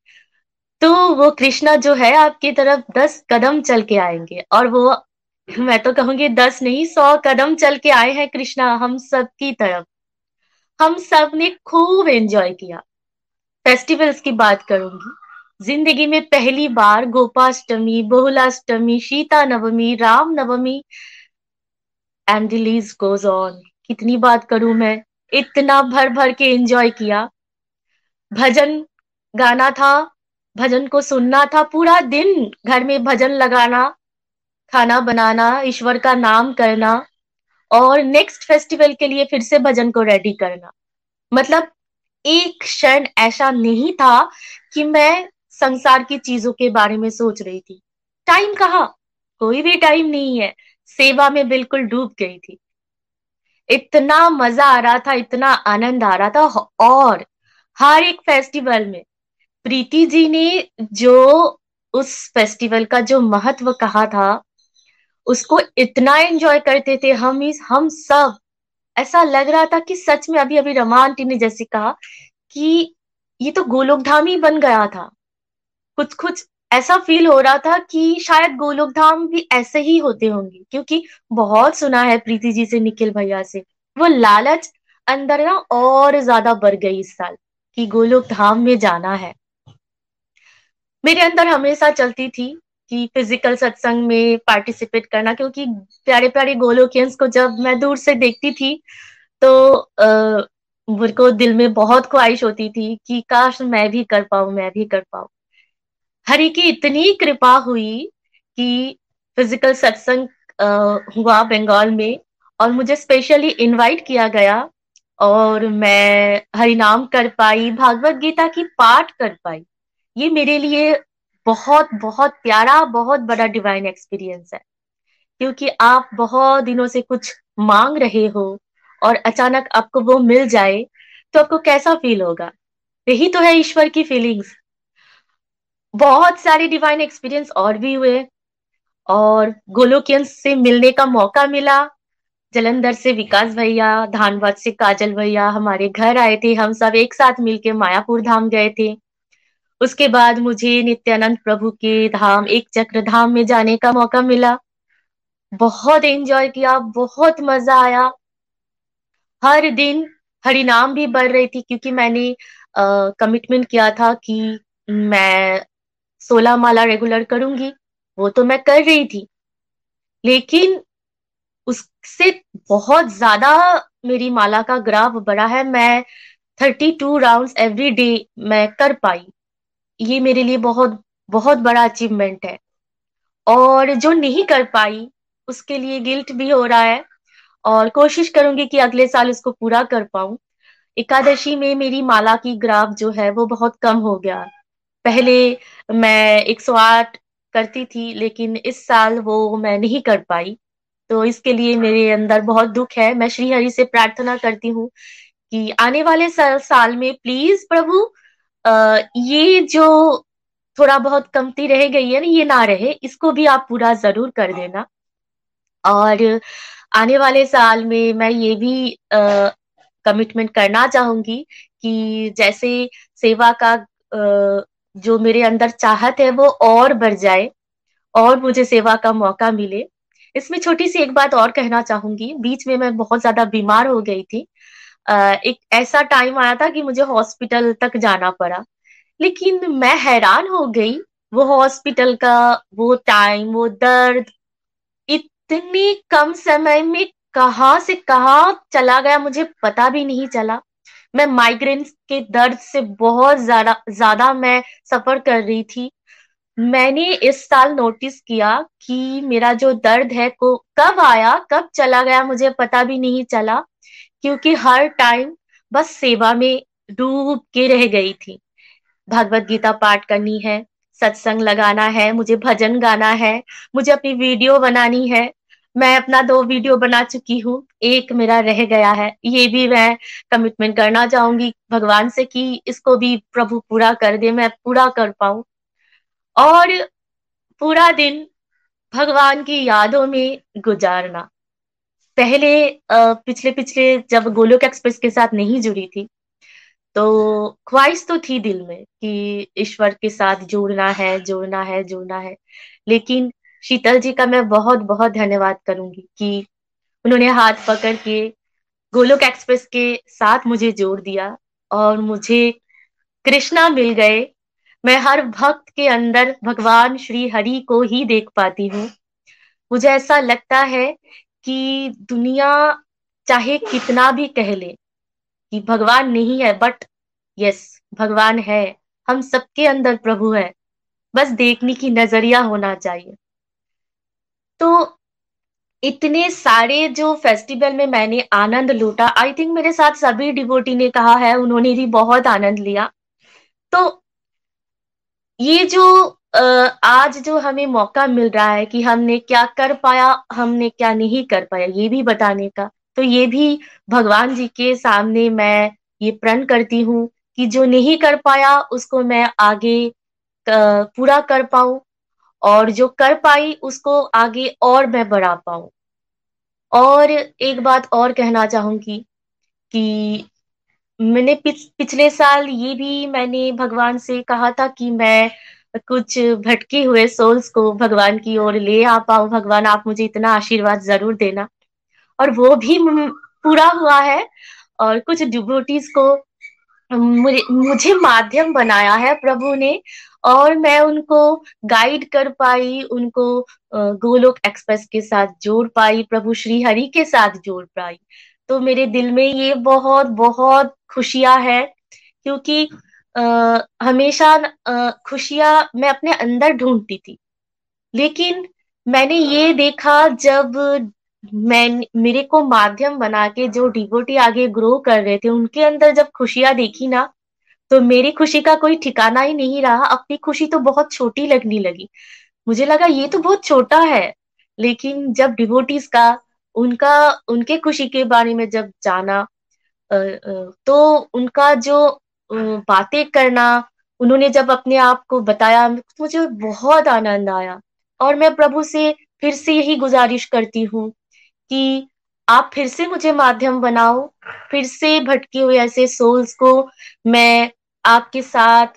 तो वो कृष्णा जो है, आपकी तरफ़ दस कदम चल के आएँगे। और वो, मैं तो कहूँगी दस नहीं, सौ कदम चल के आए हैं कृष्णा, हम सब की तरफ़। हम सबने खूब एंजॉय किया। फेस्टिवल्स की बात करूँगी। ज़िंदगी में पहली बार Gopashtami, Bahulashtami Sita Navami Ram Navami and release goes on कितनी बात करूँ मैं। इतना भर भर के एंजॉय किया। भजन गाना था भजन को सुनना था पूरा दिन। घर में भजन लगाना, खाना बनाना, ईश्वर का नाम करना और नेक्स्ट फेस्टिवल के लिए फिर से भजन को रेडी करना। मतलब एक क्षण ऐसा नहीं था कि मैं संसार की चीज़ों के बारे में सोच रही थी। टाइम कहा? कोई भी टाइम नहीं है। सेवा में बिल्कुल डूब गई थी। इतना मज़ा आ रहा था, इतना आनंद आ रहा था और हर एक फेस्टिवल में प्रीति जी ने जो उस फेस्टिवल का जो महत्व कहा था, उसको इतना एंजॉय करते थे हम इस, हम सब। ऐसा लग रहा था कि सच में अभी अभी रमा आंटी ने जैसे कहा कि ये तो गोलोक धाम ही बन गया था। कुछ कुछ ऐसा फील हो रहा था कि शायद गोलोक धाम भी ऐसे ही होते होंगे, क्योंकि बहुत सुना है प्रीति जी से, निखिल भैया से। वो लालच अंदर ना और ज़्यादा बढ़ गई इस साल कि गोलोक धाम में जाना है। मेरे अंदर हमेशा चलती थी कि फ़िज़िकल सत्संग में पार्टिसिपेट करना, क्योंकि प्यारे प्यारे गोलोकियंस को जब मैं दूर से देखती थी तो मेरे को दिल में बहुत ख्वाहिश होती थी कि काश मैं भी कर पाऊँ, मैं भी कर पाऊँ। हरि की इतनी कृपा हुई कि फ़िज़िकल सत्संग हुआ बंगाल में, और मुझे स्पेशली इनवाइट किया गया, और मैं हरिनाम कर पाई, भागवत गीता की पाठ कर पाई। ये मेरे लिए बहुत बहुत प्यारा, बहुत बड़ा डिवाइन एक्सपीरियंस है। क्योंकि आप बहुत दिनों से कुछ मांग रहे हो और अचानक आपको वो मिल जाए तो आपको कैसा फील होगा? यही तो है ईश्वर की फीलिंग्स बहुत सारे डिवाइन एक्सपीरियंस और भी हुए और गोलोकियंस से मिलने का मौका मिला। जलंधर से विकास भैया धानबाद से काजल भैया हमारे घर आए थे। हम सब एक साथ मिलके मायापुर धाम गए थे। उसके बाद मुझे नित्यानंद प्रभु के धाम, एक चक्र धाम में जाने का मौका मिला। बहुत एंजॉय किया, बहुत मज़ा आया। हर दिन हरिनाम भी बढ़ रही थी, क्योंकि मैंने कमिटमेंट किया था कि मैं सोलह माला रेगुलर करूँगी। वो तो मैं कर रही थी। लेकिन उससे बहुत ज़्यादा मेरी माला का ग्राफ बढ़ा है। मैं thirty two round every day मैं कर पाई। ये मेरे लिए बहुत बहुत बड़ा अचीवमेंट है। और जो नहीं कर पाई उसके लिए गिल्ट भी हो रहा है। और कोशिश करूँगी कि अगले साल उसको पूरा कर पाऊँ। एकादशी में मेरी माला की ग्राफ जो है वो बहुत कम हो गया। पहले मैं 108 करती थी लेकिन इस साल वो मैं नहीं कर पाई। तो इसके लिए मेरे अंदर बहुत दुख है। मैं श्री हरि से प्रार्थना करती हूँ कि आने वाले साल, साल में प्लीज़ प्रभु आ, ये जो थोड़ा बहुत कमती रह गई है ना ये ना रहे इसको भी आप पूरा ज़रूर कर देना। और आने वाले साल में मैं ये भी कमिटमेंट करना चाहूँगी कि जैसे सेवा का आ, जो मेरे अंदर चाहत है वो और बढ़ जाए और मुझे सेवा का मौका मिले। इसमें छोटी सी एक बात और कहना चाहूँगी बीच में मैं बहुत ज़्यादा बीमार हो गई थी एक ऐसा टाइम आया था कि मुझे हॉस्पिटल तक जाना पड़ा। लेकिन मैं हैरान हो गई, वो हॉस्पिटल का वो टाइम वो दर्द, इतनी कम समय में कहा से कहा चला गया मुझे पता भी नहीं चला। मैं माइग्रेन के दर्द से बहुत ज़्यादा ज़्यादा मैं सफ़र कर रही थी। मैंने इस साल नोटिस किया कि मेरा जो दर्द है को कब आया, कब चला गया मुझे पता भी नहीं चला। क्योंकि हर टाइम बस सेवा में डूब के रह गई थी। भगवत गीता पाठ करनी है, सत्संग लगाना है, मुझे भजन गाना है, मुझे अपनी वीडियो बनानी है, मैं अपना दो वीडियो बना चुकी हूँ, एक मेरा रह गया है। ये भी मैं कमिटमेंट करना चाहूँगी भगवान से कि इसको भी प्रभु पूरा कर दे, मैं पूरा कर पाऊँ। और पूरा दिन भगवान की यादों में गुजारना। पहले पिछले पिछले जब गोलोक एक्सप्रेस के साथ नहीं जुड़ी थी तो ख्वाहिश तो थी दिल में कि ईश्वर के साथ जुड़ना है जुड़ना है जुड़ना है। लेकिन शीतल जी का मैं बहुत बहुत धन्यवाद करूँगी कि उन्होंने हाथ पकड़ के गोलोक एक्सप्रेस के साथ मुझे जोड़ दिया और मुझे कृष्णा मिल गए। मैं हर भक्त के अंदर भगवान श्री हरि को ही देख पाती हूँ। मुझे ऐसा लगता है कि दुनिया चाहे कितना भी कह ले कि भगवान नहीं है बट यस भगवान है। हम सबके अंदर प्रभु है। बस देखने की नज़रिया होना चाहिए। तो इतने सारे जो फेस्टिवल में मैंने आनंद लूटा आई थिंक मेरे साथ सभी डिवोटी ने कहा है, उन्होंने भी बहुत आनंद लिया। तो ये जो आज जो हमें मौका मिल रहा है कि हमने क्या कर पाया हमने क्या नहीं कर पाया ये भी बताने का। तो ये भी भगवान जी के सामने मैं ये प्रण करती हूँ कि जो नहीं कर पाया उसको मैं आगे पूरा कर पाऊँ और जो कर पाई उसको आगे और मैं बढ़ा पाऊँ। और एक बात और कहना चाहूँगी कि मैंने पिछ, पिछले साल ये भी मैंने भगवान से कहा था कि मैं कुछ भटके हुए सोल्स को भगवान की ओर ले आ पाऊँ भगवान, आप मुझे इतना आशीर्वाद ज़रूर देना। और वो भी पूरा हुआ है और कुछ डिवोटीज को मुझे मुझे माध्यम बनाया है प्रभु ने और मैं उनको गाइड कर पाई, उनको गोलोक एक्सप्रेस के साथ जोड़ पाई, प्रभु श्री हरि के साथ जोड़ पाई। तो मेरे दिल में ये बहुत बहुत खुशियाँ है, क्योंकि आ, हमेशा खुशियाँ मैं अपने अंदर ढूंढती थी। लेकिन मैंने ये देखा जब मैं मेरे को माध्यम बना के जो डिवोटी आगे ग्रो कर रहे थे उनके अंदर जब खुशियाँ देखी ना तो मेरी खुशी का कोई ठिकाना ही नहीं रहा। अपनी खुशी तो बहुत छोटी लगने लगी। मुझे लगा ये तो बहुत छोटा है। लेकिन जब डिवोटीज का उनका उनके खुशी के बारे में जब जाना तो उनका जो बातें करना, उन्होंने जब अपने आप को बताया, मुझे बहुत आनंद आया। और मैं प्रभु से फिर से यही गुजारिश करती हूँ कि आप फिर से मुझे माध्यम बनाओ, फिर से भटके हुए ऐसे सोल्स को मैं आपके साथ,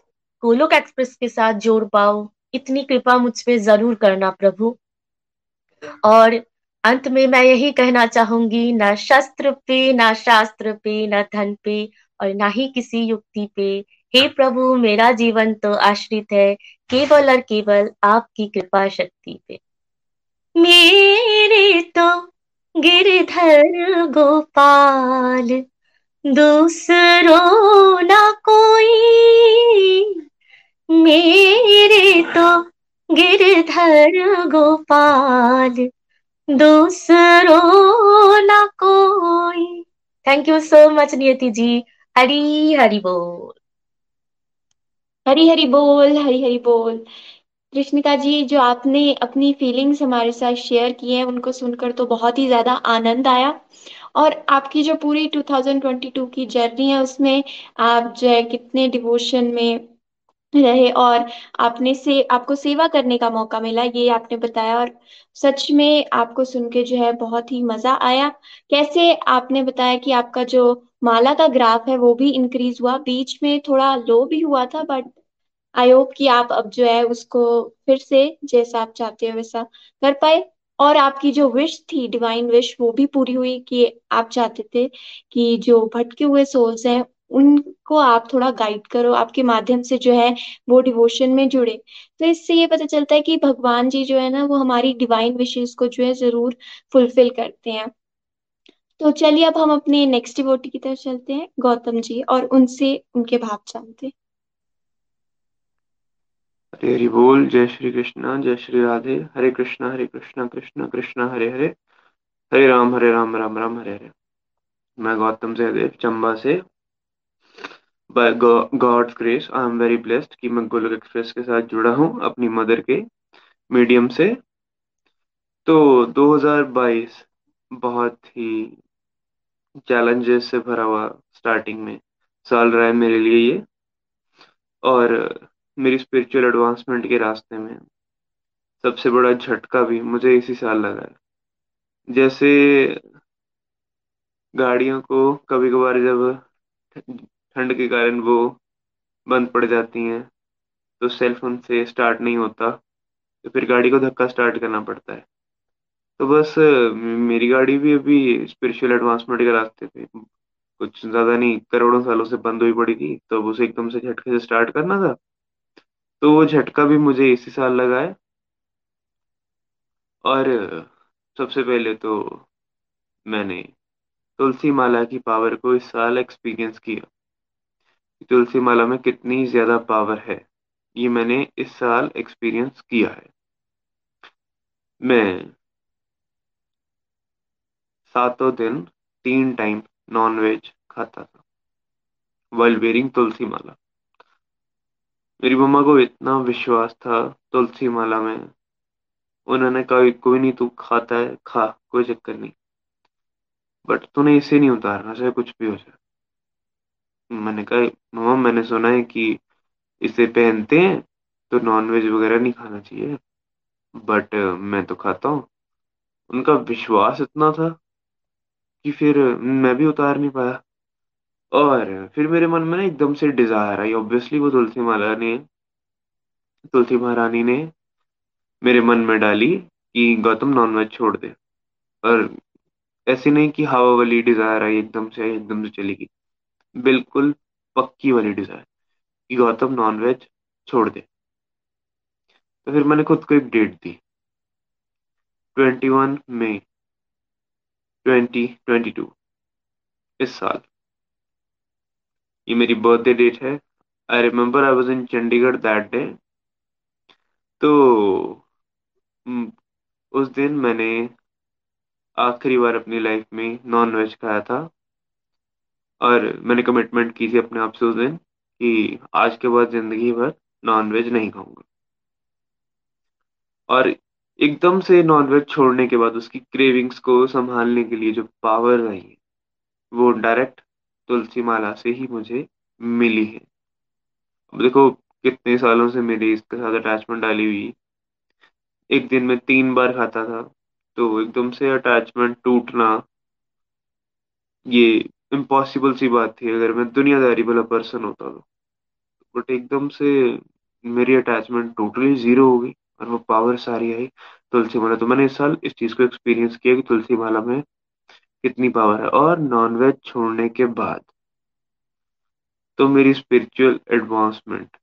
गोलोक एक्सप्रेस के साथ जोड़ पाऊँ। इतनी कृपा मुझ पे ज़रूर करना प्रभु। और अंत में मैं यही कहना चाहूँगी, ना शस्त्र पे, ना शास्त्र पे, ना धन पे और ना ही किसी युक्ति पे। हे प्रभु, मेरा जीवन तो आश्रित है, केवल और केवल आपकी कृपा शक्ति पे। मेरे तो गिरधर गोपाल, दूसरो ना कोई। मेरे तो गिरधर गोपाल, दूसरो ना कोई। Thank you so much Niyati ji. Hari Hari बोल। हरी हरी बोल, हरी हरी बोल। कृष्णिका जी, जो आपने अपनी फीलिंग्स हमारे साथ शेयर की हैं, उनको सुनकर तो बहुत ही ज़्यादा आनंद आया। और आपकी जो पूरी 2022 की जर्नी है, उसमें आप जो है कितने डिवोशन में रहे और आपने से, आपको सेवा करने का मौका मिला, ये आपने बताया। और सच में आपको सुन के जो है बहुत ही मज़ा आया। कैसे आपने बताया कि आपका जो माला का ग्राफ है, वो भी इंक्रीज हुआ। बीच में थोड़ा लो भी हुआ था बट आई होप कि आप अब जो है उसको फिर से, जैसा आप चाहते हो वैसा कर पाए। और आपकी जो विश थी डिवाइन विश वो भी पूरी हुई कि आप चाहते थे कि जो भटके हुए सोल्स हैं, उनको आप थोड़ा गाइड करो, आपके माध्यम से जो है वो डिवोशन में जुड़े। तो इससे ये पता चलता है कि भगवान जी जो है ना, वो हमारी डिवाइन विशेष को जो है ज़रूर फुलफिल करते हैं। तो चलिए अब हम अपने नेक्स्ट डिवोटी की तरफ़ चलते हैं, गौतम जी, और उनसे उनके भाव जानते हरे हरि बोल, जय श्री कृष्णा, जय श्री राधे, हरे कृष्णा हरे कृष्णा कृष्णा कृष्णा, हरे हरे हरे राम हरे राम राम राम, हरे हरे। मैं गौतम सहदेव चंबा से by God's grace I am very blessed कि मैं गोलक एक्सप्रेस के साथ जुड़ा हूँ, अपनी मदर के मीडियम से। तो 2022 बहुत ही चैलेंजेस से भरा हुआ स्टार्टिंग में साल रहा है मेरे लिए ये। और मेरी स्पिरिचुअल एडवांसमेंट के रास्ते में सबसे बड़ा झटका भी मुझे इसी साल लगा है। जैसे गाड़ियों को कभी कभार जब ठंड के कारण वो बंद पड़ जाती हैं तो सेल्फ से स्टार्ट नहीं होता तो फिर गाड़ी को धक्का स्टार्ट करना पड़ता है। तो बस, मेरी गाड़ी भी अभी स्पिरिचुअल एडवांसमेंट के रास्ते पे। कुछ ज़्यादा नहीं, करोड़ों सालों से बंद हुई पड़ी थी तो अब उसे एकदम से झटके से स्टार्ट करना था। तो वो झटका भी मुझे इसी साल लगा है। और, सबसे पहले तो मैंने तुलसी माला की पावर को इस साल एक्सपीरियंस किया। तुलसी माला में कितनी ज़्यादा पावर है, ये मैंने इस साल एक्सपीरियंस किया है। मैं सातों दिन तीन टाइम नॉन वेज खाता था। वाइल वेरिंग तुलसी माला मेरी मम्मा को इतना विश्वास था तुलसी माला में। उन्होंने कहा, कोई नहीं, तू खाता है, खा, कोई चक्कर नहीं। बट तूने इसे नहीं उतारना, चाहे कुछ भी हो जाए। मैंने कहा, मम्मा, मैंने सुना है कि इसे पहनते हैं तो नॉन वेज वगैरह नहीं खाना चाहिए। बट मैं तो खाता हूँ। उनका विश्वास इतना था कि फिर मैं भी उतार नहीं पाया। और फिर मेरे मन में ना एकदम से डिज़ायर आई। ऑब्वियसली वो तुलसी माला ने, तुलसी महारानी ने मेरे मन में डाली कि गौतम नॉनवेज छोड़ दे। और ऐसी नहीं कि हवा वाली डिज़ायर आई एकदम से एकदम से चली गई। बिल्कुल पक्की वाली डिज़ायर कि गौतम नॉनवेज छोड़ दे। तो फिर मैंने खुद को एक डेट दी। Twenty one May twenty twenty two इस साल। ये मेरी बर्थडे डेट है। I remember I was in Chandigarh that day तो उस दिन मैंने आखिरी बार अपनी लाइफ में नॉन वेज खाया था। और मैंने कमिटमेंट की थी अपने आप से उस दिन कि आज के बाद ज़िंदगी भर नॉन वेज नहीं खाऊँगा। और एकदम से नॉनवेज छोड़ने के बाद उसकी क्रेविंग्स को संभालने के लिए जो पावर आई वो डायरेक्ट तुलसी माला से ही मुझे मिली है। अब देखो, कितने सालों से मेरी इसके साथ अटैचमेंट डाली हुई एक दिन में तीन बार खाता था तो एकदम से अटैचमेंट टूटना ये इम्पॉसिबल सी बात थी। अगर मैं दुनियादारी वाला पर्सन होता तो बट एकदम से मेरी अटैचमेंट टोटली ज़ीरो हो गई। और वो पावर सारी आई तुलसी माला तो मैंने इस साल इस चीज़ को एक्सपीरियंस किया कि तुलसी माला में कितनी पावर है और नॉनवेज छोड़ने के बाद तो मेरी स्पिरिचुअल एडवांसमेंट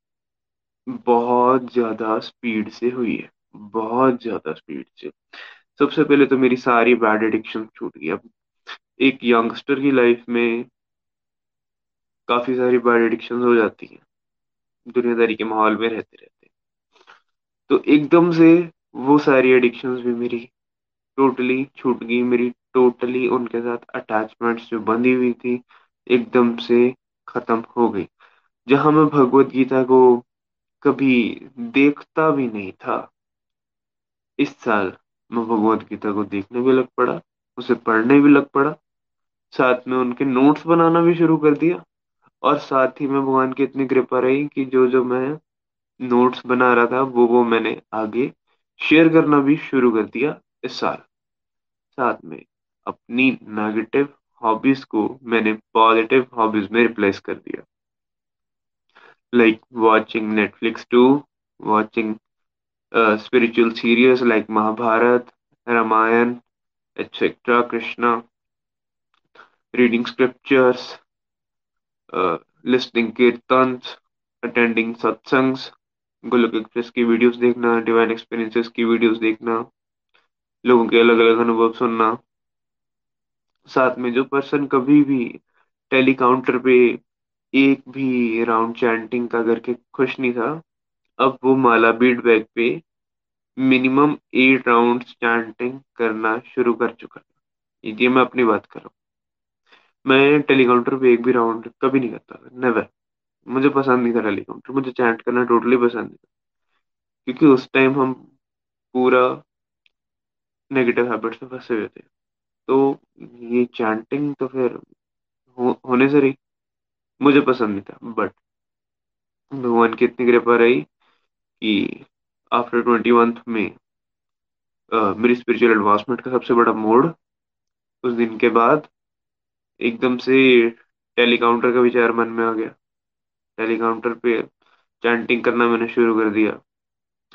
बहुत ज़्यादा स्पीड से हुई है, बहुत ज़्यादा स्पीड से। सबसे पहले तो मेरी सारी बैड एडिक्शन छूट गई। अब एक यंगस्टर की लाइफ में काफ़ी सारी बैड एडिक्शन हो जाती हैं। दुनियादारी के माहौल में रहते रहते। तो एकदम से वो सारी एडिक्शंस भी मेरी टोटली छूट गई, मेरी टोटली उनके साथ अटैचमेंट्स जो बंधी हुई थी एकदम से खत्म हो गई। जहाँ मैं भगवत गीता को कभी देखता भी नहीं था, इस साल मैं भगवत गीता को देखने भी लग पड़ा, उसे पढ़ने भी लग पड़ा, साथ में उनके नोट्स बनाना भी शुरू कर दिया, और साथ ही में भगवान की इतनी कृपा रही कि जो जो मैं नोट्स बना रहा था, वो वो मैंने आगे शेयर करना भी शुरू कर दिया इस साल। साथ में अपनी नेगेटिव हॉबीज को मैंने पॉजिटिव हॉबीज में रिप्लेस कर दिया। Like watching Netflix to watching spiritual serials like Mahabharat Ramayan etcetera Krishna reading scriptures listing kirtans attending satsangs Golak express की वीडियोस देखना डिवाइन एक्सपीरियंसेस की वीडियोस देखना, लोगों के अलग अलग अनुभव सुनना। साथ में जो पर्सन कभी भी टेली काउंटर पे एक भी राउंड चैंटिंग का करके खुश नहीं था, अब वो माला बीट बैग पे मिनिमम एट राउंड चैंटिंग करना शुरू कर चुका ये मैं अपनी बात कर रहा हूँ। मैं टेलीकाउंटर पे एक भी राउंड कभी नहीं करता नेवर मुझे पसंद नहीं था टेलीकाउंटर मुझे चैंट करना टोटली पसंद नहीं था। क्योंकि उस टाइम हम पूरा नेगेटिव हैबिट से फंसे हुए थे। तो ये चैंटिंग तो फिर हो, होने से रही मुझे पसंद नहीं था। बट भगवान की इतनी कृपा रही कि आफ्टर ट्वेंटी मंथ में uh, मेरी स्पिरिचुअल एडवांसमेंट का सबसे बड़ा मोड उस दिन के बाद एकदम से टेलीकाउंटर का विचार मन में आ गया। टेलीकाउंटर पे चैंटिंग करना मैंने शुरू कर दिया।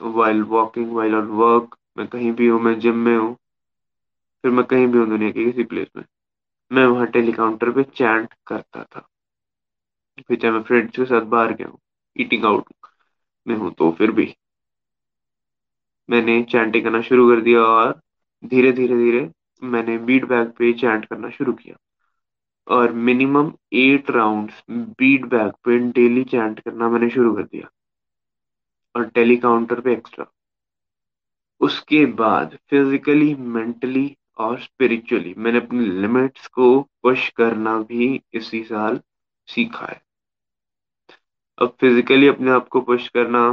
While walking while on work मैं कहीं भी हूँ, मैं जिम में हूँ, फिर मैं कहीं भी हूँ दुनिया के किसी प्लेस में, मैं वहाँ टेलीकाउंटर पे चैंट करता था। फिर चाहे मैं फ्रेंड्स के साथ बाहर गया हूँ ईटिंग आउट में हूँ तो फिर भी मैंने चैंटिंग करना शुरू कर दिया और धीरे धीरे धीरे मैंने बीट बैग पे चैंट करना शुरू किया। और minimum eight rounds bead bag पे डेली चैंट करना मैंने शुरू कर दिया। और टेली काउंटर पे एक्स्ट्रा उसके बाद फिजिकली मेंटली और स्पिरिचुअली मैंने अपनी लिमिट्स को पुश करना भी इसी साल सीखा है। अब फिजिकली अपने आप को पुश करना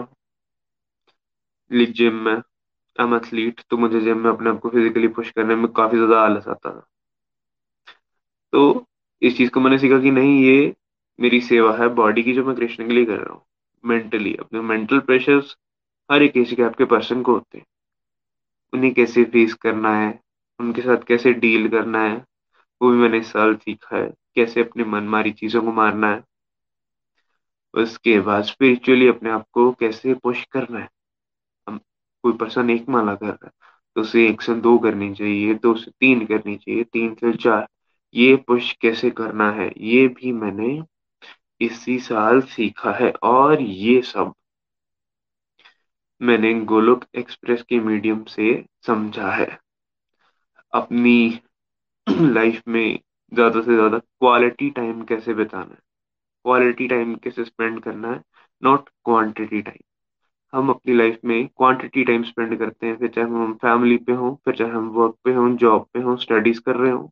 जिम में आई एम एथलीट तो मुझे जिम में अपने आप को फिजिकली पुश करने में काफ़ी ज़्यादा आलस आता था। तो इस चीज़ को मैंने सीखा कि नहीं, ये मेरी सेवा है बॉडी की जो मैं कृष्ण के लिए कर रहा हूँ मेंटली अपने मेंटल प्रेशर्स हर एक किसी के, आपके पर्सन को होते हैं। उन्हें कैसे फेस करना है, उनके साथ कैसे डील करना है, वो भी मैंने इस साल सीखा है, कैसे अपनी मनमारी चीज़ों को मारना है। उसके बाद स्पिरिचुअली अपने आप को कैसे पुश करना है। हम, कोई पर्सन एक माला कर रहा है तो उसे एक से दो करनी चाहिए, दो से तीन करनी चाहिए, तीन से चार। ये पुश कैसे करना है? ये भी मैंने इसी साल सीखा है और ये सब मैंने गोलोक एक्सप्रेस के मीडियम से समझा है। अपनी (clears throat) लाइफ में ज़्यादा से ज़्यादा क्वालिटी टाइम कैसे बिताना है? क्वालिटी टाइम कैसे स्पेंड करना है? Not quantity time. हम अपनी लाइफ में क्वांटिटी टाइम स्पेंड करते हैं, फिर चाहे हम फैमिली पे हों, फिर चाहे हम वर्क पे हों, जॉब पे हों, स्टडीज़ कर रहे हों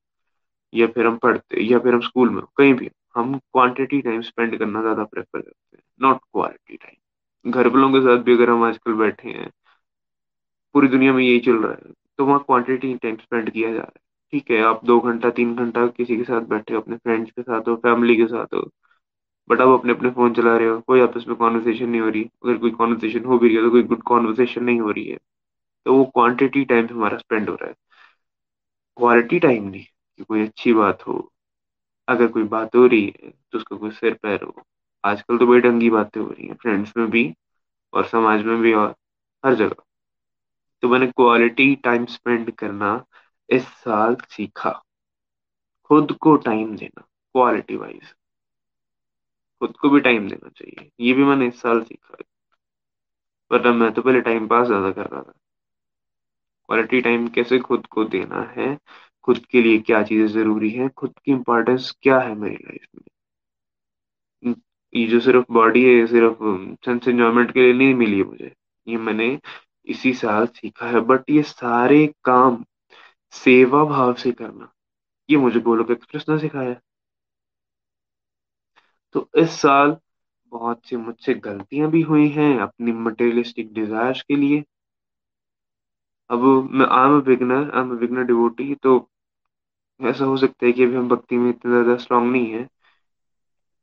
या फिर हम पढ़ते, या फिर हम स्कूल में कहीं भी हम क्वांटिटी टाइम स्पेंड करना ज़्यादा प्रेफर करते हैं नॉट क्वालिटी टाइम घर वालों के साथ भी अगर हम आजकल बैठे हैं, पूरी दुनिया में यही चल रहा है तो वहाँ क्वांटिटी टाइम स्पेंड किया जा रहा है। ठीक है, आप दो घंटा, तीन घंटा किसी के साथ बैठे हो, अपने फ्रेंड्स के साथ हो फैमिली के साथ हो बट आप अपने अपने फ़ोन चला रहे हो, कोई आपस में कॉन्वर्सेशन नहीं हो रही, अगर कोई कॉन्वर्सेशन हो भी रही है तो कोई गुड कॉन्वर्सेशन नहीं हो रही है तो वो क्वांटिटी टाइम हमारा स्पेंड हो रहा है। क्वालिटी टाइम नहीं कि कोई अच्छी बात हो, अगर कोई बात हो रही है तो उसका कोई सिर पैर हो। आजकल तो बड़ी ढंगी बातें हो रही हैं फ्रेंड्स में भी और समाज में भी और हर जगह। तो मैंने क्वालिटी टाइम स्पेंड करना इस साल सीखा। खुद को टाइम देना क्वालिटी वाइज खुद को भी टाइम देना चाहिए, ये भी मैंने इस साल सीखा वरना मैं तो पहले टाइम पास ज़्यादा कर रहा था। क्वालिटी टाइम कैसे खुद को देना है खुद के लिए क्या चीज़ें ज़रूरी है, खुद की इम्पोर्टेंस क्या है मेरी लाइफ में? ये जो सिर्फ़ बॉडी है सिर्फ़ सेंस एंजॉयमेंट के लिए नहीं मिली है मुझे। ये मैंने इसी साल सीखा है बट ये सारे काम सेवा भाव से करना, ये मुझे गोलोक एक्सप्रेस ने सिखाया। तो इस साल बहुत सी मुझसे गलतियाँ भी हुई हैं अपनी मटेरियलिस्टिक डिजायर्स के लिए। अब मैं आम बिगनर आम बिगनर डिवोटी तो ऐसा हो सकता है कि अभी हम भक्ति में इतना ज़्यादा स्ट्रांग नहीं है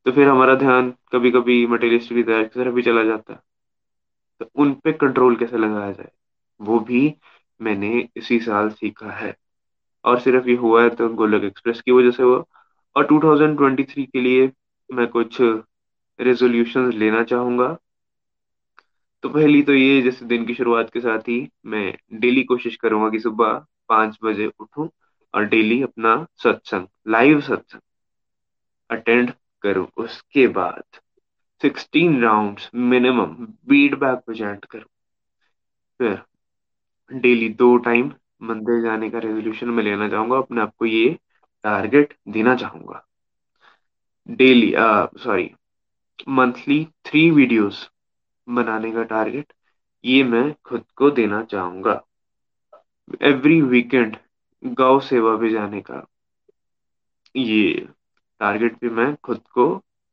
तो फिर हमारा ध्यान कभी कभी मटेरियलिस्टिक तरफ़ भी चला जाता है। तो उन पे कंट्रोल कैसे लगाया जाए, वो भी मैंने इसी साल सीखा है। और सिर्फ़ ये हुआ है तो गोलक एक्सप्रेस की वजह से हुआ। और 2023 के लिए मैं कुछ रेजोल्यूशन लेना चाहूँगा। तो पहली तो ये, जैसे दिन की शुरुआत के साथ ही मैं डेली कोशिश करूँगा कि सुबह पाँच बजे उठूं। और डेली अपना सत्संग लाइव सत्संग अटेंड करूँ। उसके बाद sixteen rounds minimum bead present करूँ। फिर डेली दो टाइम मंदिर जाने का रेजोल्यूशन में लेना चाहूँगा, अपने आप को ये टारगेट देना चाहूँगा। Daily sorry monthly three videos बनाने का टारगेट ये मैं खुद को देना चाहूँगा। एवरी वीकेंड गौ सेवा पे जाने का ये टारगेट भी मैं खुद को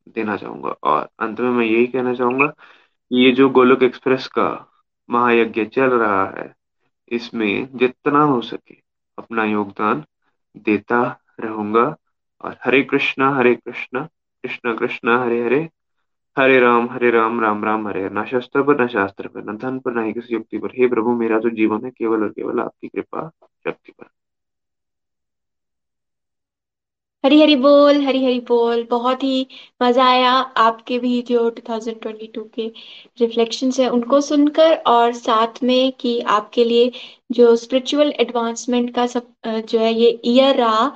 देना चाहूँगा। और अंत में मैं यही कहना चाहूँगा ये जो गोलोक एक्सप्रेस का महायज्ञ चल रहा है, इसमें जितना हो सके अपना योगदान देता रहूँगा। और हरे कृष्णा हरे कृष्णा कृष्णा कृष्णा, हरे हरे हरे राम हरे राम राम राम हरे। ना शस्त्र पर, न शास्त्र पर, न धन पर, न ही किसी युक्ति पर। हे प्रभु, मेरा तो जीवन है केवल और केवल आपकी कृपा, शक्ति पर। हरी हरी बोल हरी हरी बोल। बहुत ही मज़ा आया आपके भी जो 2022 के रिफ्लेक्शन है उनको सुनकर और साथ में कि आपके लिए जो स्पिरिचुअल एडवांसमेंट का सब जो है ये ईयर रहा,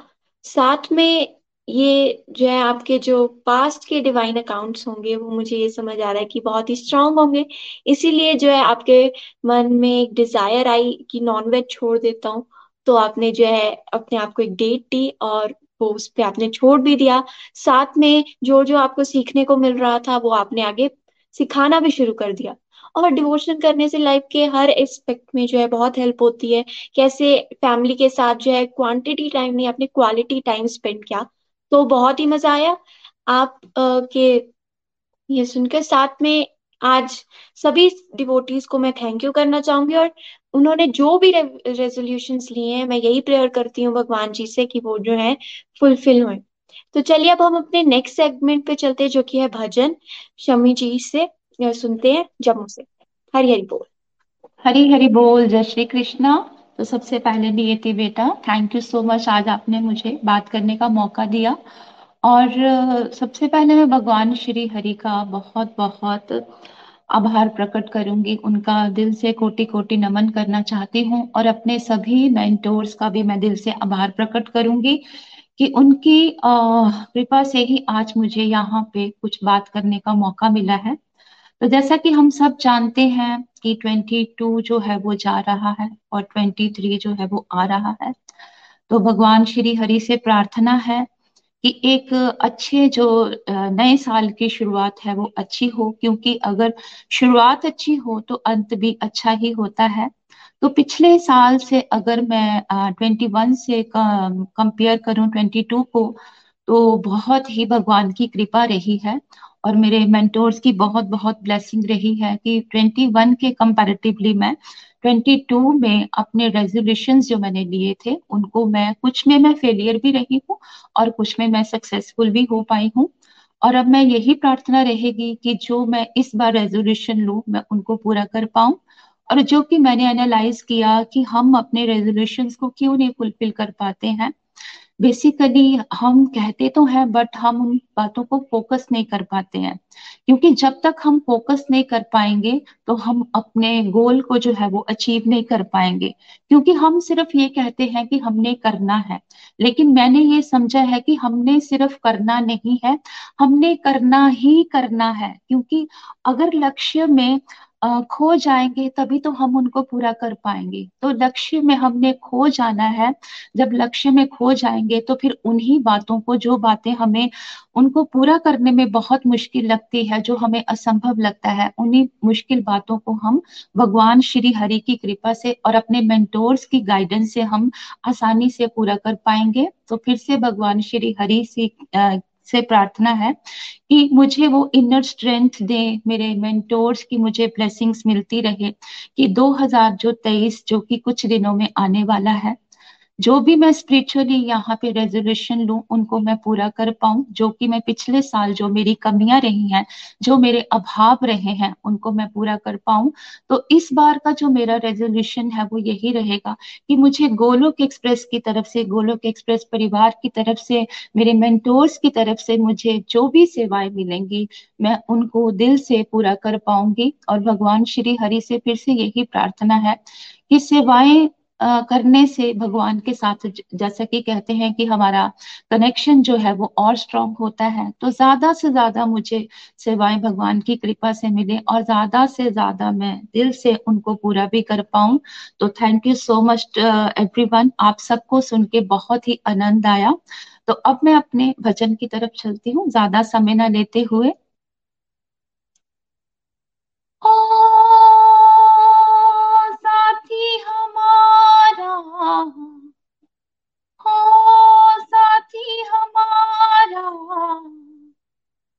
साथ में ये जो है आपके जो पास्ट के डिवाइन अकाउंट्स होंगे, वो मुझे ये समझ आ रहा है कि बहुत ही स्ट्रांग होंगे। इसीलिए जो है आपके मन में एक डिज़ायर आई कि नॉनवेज छोड़ देता हूँ तो आपने जो है अपने आप को एक डेट दी और वो उस पर आपने छोड़ भी दिया। साथ में जो जो आपको सीखने को मिल रहा था वो आपने आगे सिखाना भी शुरू कर दिया। और डिवोशन करने से लाइफ के हर एस्पेक्ट में जो है बहुत हेल्प होती है। कैसे फैमिली के साथ जो है क्वांटिटी टाइम नहीं आपने क्वालिटी टाइम स्पेंड किया तो बहुत ही मज़ा आया। आप आ, के ये सुनकर साथ में आज सभी डिवोटीज को मैं थैंक यू करना चाहूँगी और उन्होंने जो भी रेजोल्यूशंस लिए हैं, मैं यही प्रेयर करती हूँ भगवान जी से कि वो जो है फुलफिल हुए। तो चलिए अब हम अपने नेक्स्ट सेगमेंट पे चलते हैं, जो कि है भजन। शमी जी से सुनते हैं, जम्मू से। हरी हरी बोल। हरी हरी बोल, जय श्री कृष्णा। तो सबसे पहले नियति बेटा थैंक यू सो मच आज आपने मुझे बात करने का मौका दिया। और सबसे पहले मैं भगवान श्री हरि का बहुत बहुत आभार प्रकट करूँगी। उनका दिल से कोटि कोटि नमन करना चाहती हूँ और अपने सभी मेंटोर्स का भी मैं दिल से आभार प्रकट करूँगी कि उनकी कृपा से ही आज मुझे यहाँ पे कुछ बात करने का मौका मिला है। तो जैसा कि हम सब जानते हैं कि 22 जो है वो जा रहा है और 23 जो है वो आ रहा है। तो भगवान श्री हरि से प्रार्थना है कि एक अच्छे जो नए साल की शुरुआत है वो अच्छी हो, क्योंकि अगर शुरुआत अच्छी हो तो अंत भी अच्छा ही होता है। तो पिछले साल से अगर मैं ट्वेंटी वन से कंपेयर करूँ ट्वेंटी टू को तो बहुत ही भगवान की कृपा रही है और मेरे मेंटोर्स की बहुत बहुत ब्लेसिंग रही है कि ट्वेंटी वन के कंपैरेटिवली मैं 22 में अपने रेजोल्यूशन जो मैंने लिए थे, उनको मैं, कुछ में मैं फेलियर भी रही हूँ और कुछ में मैं सक्सेसफुल भी हो पाई हूँ। और अब मैं यही प्रार्थना रहेगी कि जो मैं इस बार रेजोल्यूशन लू, मैं उनको पूरा कर पाऊँ। और जो कि मैंने एनालाइज किया कि हम अपने रेजोल्यूशन को क्यों नहीं फुलफिल कर पाते हैं बेसिकली हम कहते तो हैं बट हम उन बातों को फोकस नहीं कर पाते हैं। क्योंकि जब तक हम फोकस नहीं कर पाएँगे तो हम अपने गोल को जो है, वो अचीव नहीं कर पाएँगे। क्योंकि हम सिर्फ़ ये कहते हैं कि हमने करना है। लेकिन मैंने ये समझा है कि हमने सिर्फ़ करना नहीं है। हमने करना ही करना है। क्योंकि अगर लक्ष्य में खो जाएँगे, तभी तो हम उनको पूरा कर पाएँगे। तो लक्ष्य में हमने खो जाना है। जब लक्ष्य में खो जाएँगे तो फिर उन्हीं बातों को, जो बातें हमें, उनको पूरा करने में बहुत मुश्किल लगती है, जो हमें असंभव लगता है, उन्हीं मुश्किल बातों को हम भगवान श्री हरि की कृपा से और अपने मेंटोर्स की गाइडेंस से हम आसानी से पूरा कर पाएँगे। तो फिर से भगवान श्री हरि से से प्रार्थना है कि मुझे वो इनर स्ट्रेंथ दे मेरे मेंटोर्स की मुझे ब्लेसिंग्स मिलती रहे कि 2000 जो तेईस जो कि कुछ दिनों में आने वाला है जो भी मैं स्पिरिचुअली यहाँ पे रेजोल्यूशन लू, उनको मैं पूरा कर पाऊँ, जो कि मैं पिछले साल जो मेरी कमियाँ रही हैं, जो मेरे अभाव रहे हैं, उनको मैं पूरा कर पाऊँ। तो इस बार का जो मेरा रेजोल्यूशन है, वो यही रहेगा कि मुझे गोलोक एक्सप्रेस की तरफ़ से, गोलोक एक्सप्रेस परिवार की तरफ़ से, मेरे मेंटोर्स की तरफ़ से मुझे जो भी सेवाएँ मिलेंगी, मैं उनको दिल से पूरा कर पाऊँगी। और भगवान श्री हरि से फिर से यही प्रार्थना है कि सेवाएँ करने से भगवान के साथ जैसा कि कहते हैं कि हमारा कनेक्शन जो है वो और स्ट्रांग होता है। तो ज़्यादा से ज़्यादा मुझे सेवाएँ भगवान की कृपा से मिले और ज़्यादा से ज़्यादा मैं दिल से उनको पूरा भी कर पाऊँ। तो thank you so much everyone आप सबको सुन के बहुत ही आनंद आया। तो अब मैं अपने भजन की तरफ़ चलती हूँ। ज़्यादा समय ना लेते हुए। साथी हो साथी हमारा,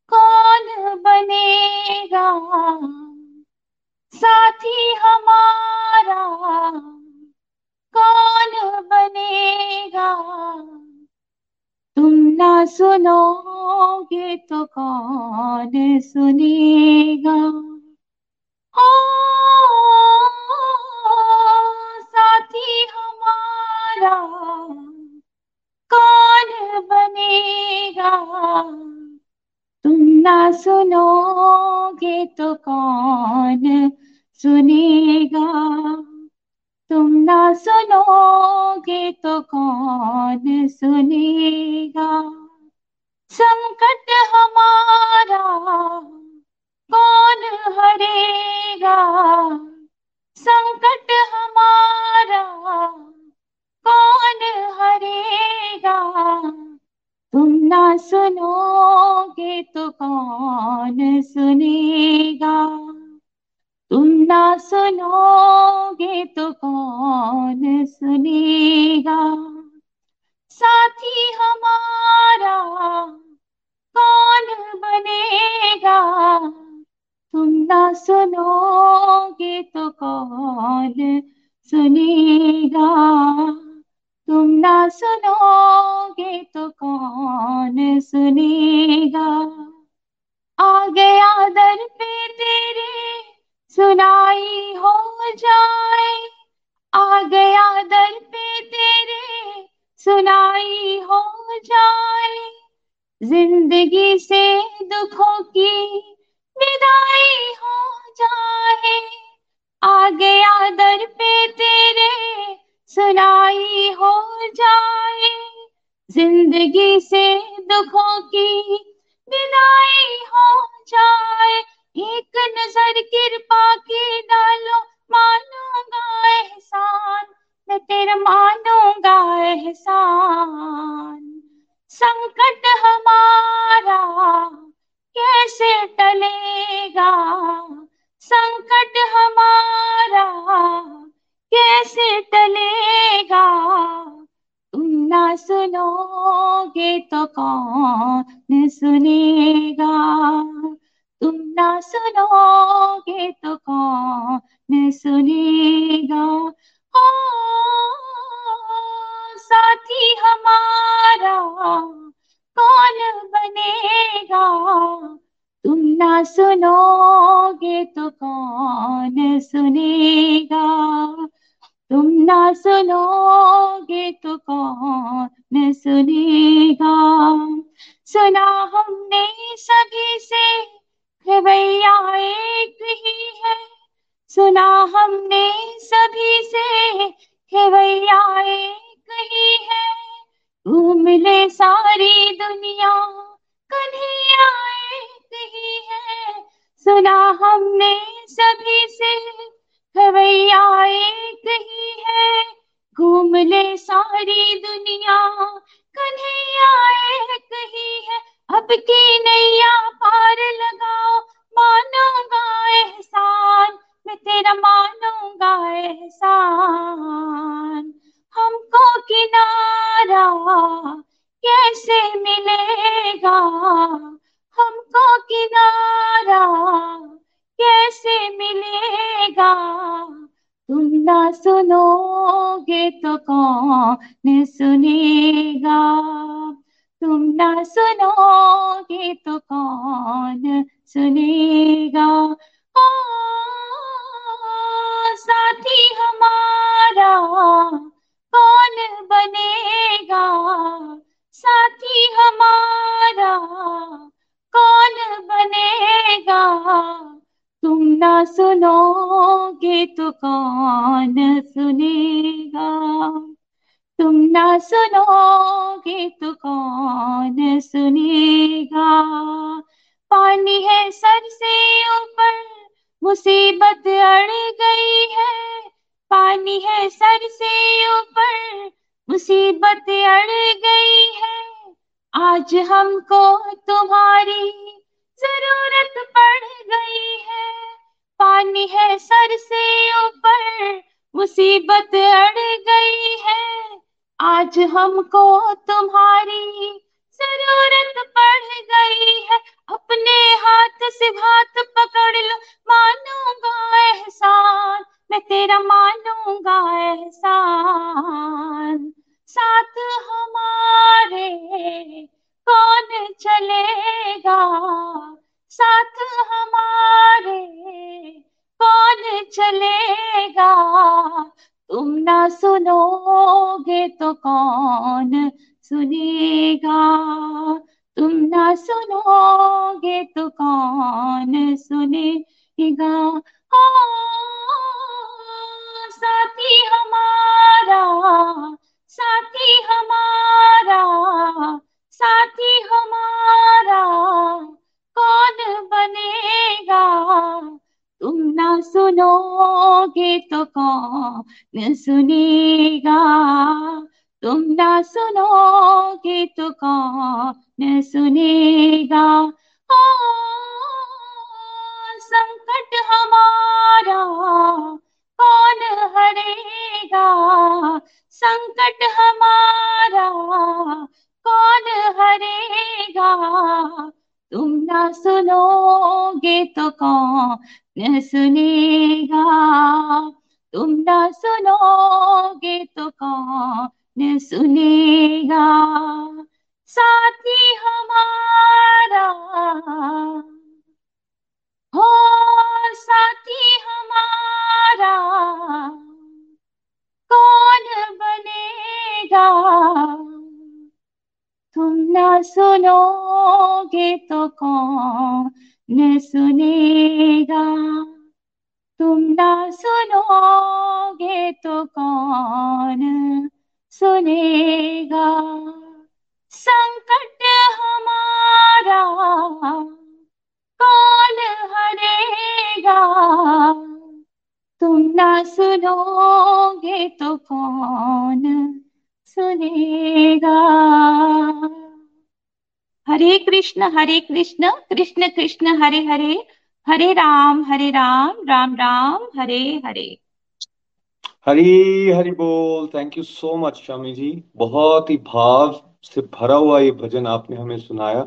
कौन बनेगा? साथी हमारा, कौन बनेगा? तुम ना सुनोगे तो कौन सुनेगा? साथी हमारा। कौन बनेगा? तुम ना सुनोगे तो कौन सुनेगा? तुम ना सुनोगे तो कौन सुनेगा? संकट हमारा, कौन हरेगा? संकट हमारा, कौन हरेगा? तुम ना सुनोगे तो कौन सुनेगा? तुम ना सुनोगे तो कौन सुनेगा? साथी हमारा, कौन बनेगा? तुम ना सुनोगे तो कौन सुनेगा तुम ना सुनोगे तो कौन सुनेगा आ गया दर पे तेरे सुनाई हो जाए। आ गया दर पे तेरे सुनाई हो जाए। ज़िंदगी से दुखों की विदाई हो जाए। आ गया दर पे तेरे सुनाई हो जाए। ज़िंदगी से दुखों की विदाई हो जाए। एक नज़र कृपा की डालो, मानूँगा एहसान। मैं तेरा मानूँगा एहसान। संकट हमारा कैसे टलेगा संकट हमारा? कैसे टलेगा? तुम ना सुनोगे तो कौन सुनेगा? तुम ना सुनोगे तो कौन सुनेगा? ओ साथी हमारा कौन बनेगा? तुम ना सुनोगे तो कौन सुनेगा? तुम ना सुनोगे तो कौन सुनेगा? सुना हमने सभी से भैया एक ही है। सुना हमने सभी से भैया एक ही है। घूम ले सारी दुनिया कन्हैया एक ही है। सुना हमने सभी से भैया एक ही है। घूम ले सारी दुनिया कन्हैया एक ही है। अब की नैया पार लगाओ, मानूँगा एहसान, मैं तेरा मानूँगा एहसान। हमको किनारा कैसे मिलेगा? हमको किनारा कैसे मिलेगा? तुम ना सुनोगे तो कौन सुनेगा? तुम ना सुनोगे तो कौन सुनेगा? ओ साथी हमारा कौन बनेगा? साथी हमारा कौन बनेगा? तुम ना सुनोगे तो कौन सुनेगा? तुम ना सुनोगे तो कौन सुनेगा? हमको तुम्हारी ज़रूरत पड़ गई है। पानी है सर से ऊपर, मुसीबत अड़ गई है। आज हमको तुम्हारी कौन सुनेगा। संकट हमारा कौन हरेगा? तुम ना सुनोगे तो कौन सुनेगा? हरे कृष्ण हरे कृष्ण कृष्ण कृष्ण, हरे हरे हरे राम हरे राम राम राम, हरे हरे। हरी, हरि बोल। Thank you so much Shami ji बहुत ही भाव से भरा हुआ ये भजन आपने हमें सुनाया।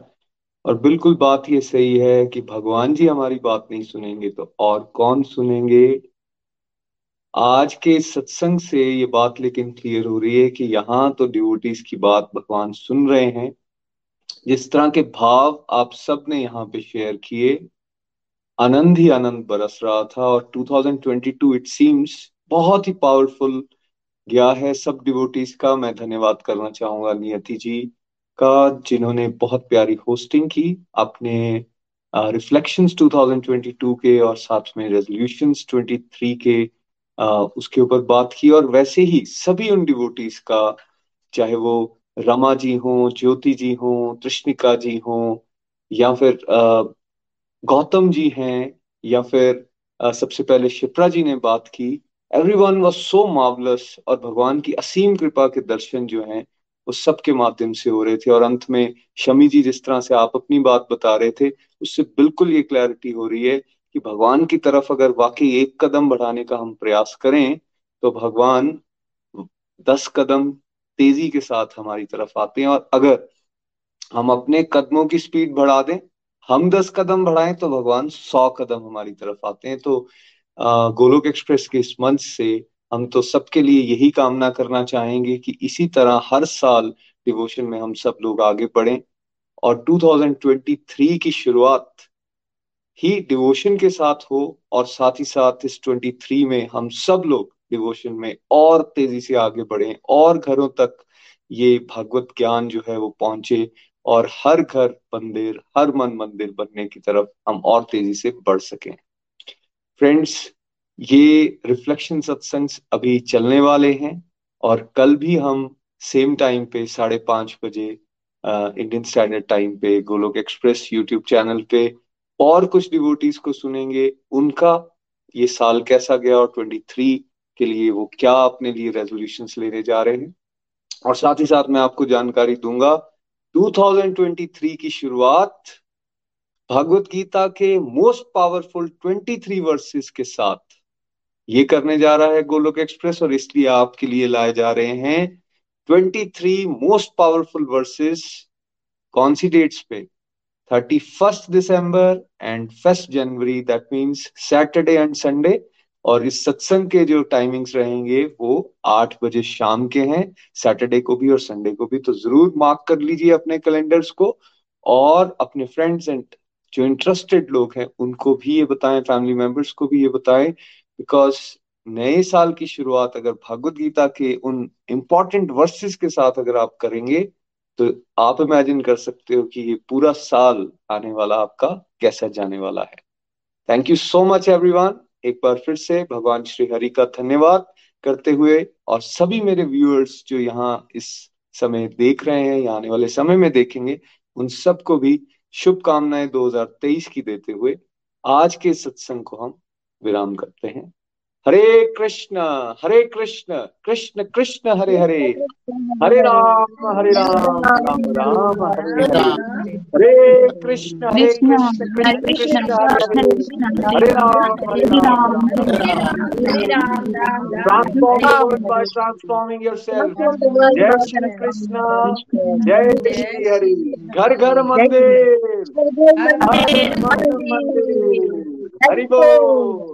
और बिल्कुल बात ये सही है कि भगवान जी हमारी बात नहीं सुनेंगे तो और कौन सुनेंगे? आज के सत्संग से ये बात लेकिन क्लियर हो रही है कि यहाँ तो डिवोटीज की बात भगवान सुन रहे हैं। जिस तरह के भाव आप सबने यहाँ पे शेयर किए, आनंद ही आनंद बरस रहा था और 2022 इट सीम्स बहुत ही पावरफुल गया है सब डिवोटीज का। मैं धन्यवाद करना चाहूँगा नियति जी का जिन्होंने बहुत प्यारी होस्टिंग की अपने रिफ्लेक्शंस uh, 2022 के और साथ में रेजोल्यूशंस 23 के uh, उसके ऊपर बात की। और वैसे ही सभी उन डिवोटीज का चाहे वो रमा जी हो ज्योति जी हो कृष्णिका जी हो या फिर uh, गौतम जी हैं या फिर uh, सबसे पहले शिप्रा जी ने बात की everyone was so marvellous और भगवान की असीम कृपा के दर्शन जो हैं, वो सबके माध्यम से हो रहे थे और अंत में शमी जी जिस तरह से आप अपनी बात बता रहे थे, उससे बिल्कुल ये क्लैरिटी हो रही है कि भगवान की तरफ़ अगर वाकई एक कदम बढ़ाने का हम प्रयास करें तो भगवान दस कदम तेज़ी के साथ हमारी तरफ़ आते हैं और अगर हम अपने कदमों की स्पीड बढ़ा दें, हम दस कदम बढ़ाएँ तो भगवान सौ कदम हमारी तरफ़ आते हैं। तो गोलोक एक्सप्रेस के इस मंच से हम तो सबके लिए यही कामना करना चाहेंगे कि इसी तरह हर साल डिवोशन में हम सब लोग आगे बढ़ें और 2023 की शुरुआत ही डिवोशन के साथ हो और साथ ही साथ इस 23 में हम सब लोग डिवोशन में और तेज़ी से आगे बढ़ें और घरों तक ये भगवत ज्ञान जो है वो पहुँचे और हर घर मंदिर, हर मन मंदिर बनने की तरफ़ हम और तेज़ी से बढ़ सकें। फ्रेंड्स ये रिफ्लेक्शन सत्संग अभी चलने वाले हैं और कल भी हम सेम टाइम पे साढ़े पाँच बजे इंडियन स्टैंडर्ड टाइम पे गोलोक एक्सप्रेस यूट्यूब चैनल पे और कुछ डिवोटीज को सुनेंगे। उनका ये साल कैसा गया और ट्वेंटी थ्री के लिए वो क्या अपने लिए रेजोल्यूशन लेने जा रहे हैं? और साथ ही साथ मैं आपको जानकारी दूँगा 2023 की शुरुआत भगवत गीता के मोस्ट पावरफुल 23 वर्सेस के साथ ये करने जा रहा है गोलोक एक्सप्रेस, और इसलिए आपके लिए लाए जा रहे हैं 23 मोस्ट पावरफुल वर्सेस कौन सी डेट्स पे? Thirty first December and first January that means Saturday and Sunday और इस सत्संग के जो टाइमिंग्स रहेंगे वो आठ बजे शाम के हैं सैटरडे को भी और संडे को भी तो ज़रूर मार्क कर लीजिए अपने कैलेंडर्स को, और अपने फ्रेंड्स एंड जो इंटरेस्टेड लोग हैं, उनको भी ये बताएँ फैमिली मेंबर्स को भी ये बताएँ बिकॉज़ नए साल की शुरुआत अगर भगवत गीता के उन इम्पोर्टेंट वर्सेस के साथ अगर आप करेंगे तो आप इमेजिन कर सकते हो कि ये पूरा साल आने वाला आपका कैसा जाने वाला है। Thank you so much everyone एक बार फिर से भगवान श्री हरि का धन्यवाद करते हुए और सभी मेरे व्यूअर्स जो यहाँ इस समय देख रहे हैं या आने वाले समय में देखेंगे, उन सबको भी शुभकामनाएँ 2023 की देते हुए आज के सत्संग को हम विराम करते हैं। Hare Krishna Hare Krishna Krishna Krishna Hare Hare. Hare Ram Hare Ram Ram Ram Hare Hare Hare Krishna Hare Krishna Krishna Krishna Hare Hare Ram Hare Ram. Hare Ram Ram Ram transform the world by transforming yourself. जय श्री कृष्ण जय श्री हरि घर घर मंदिर हरि बोल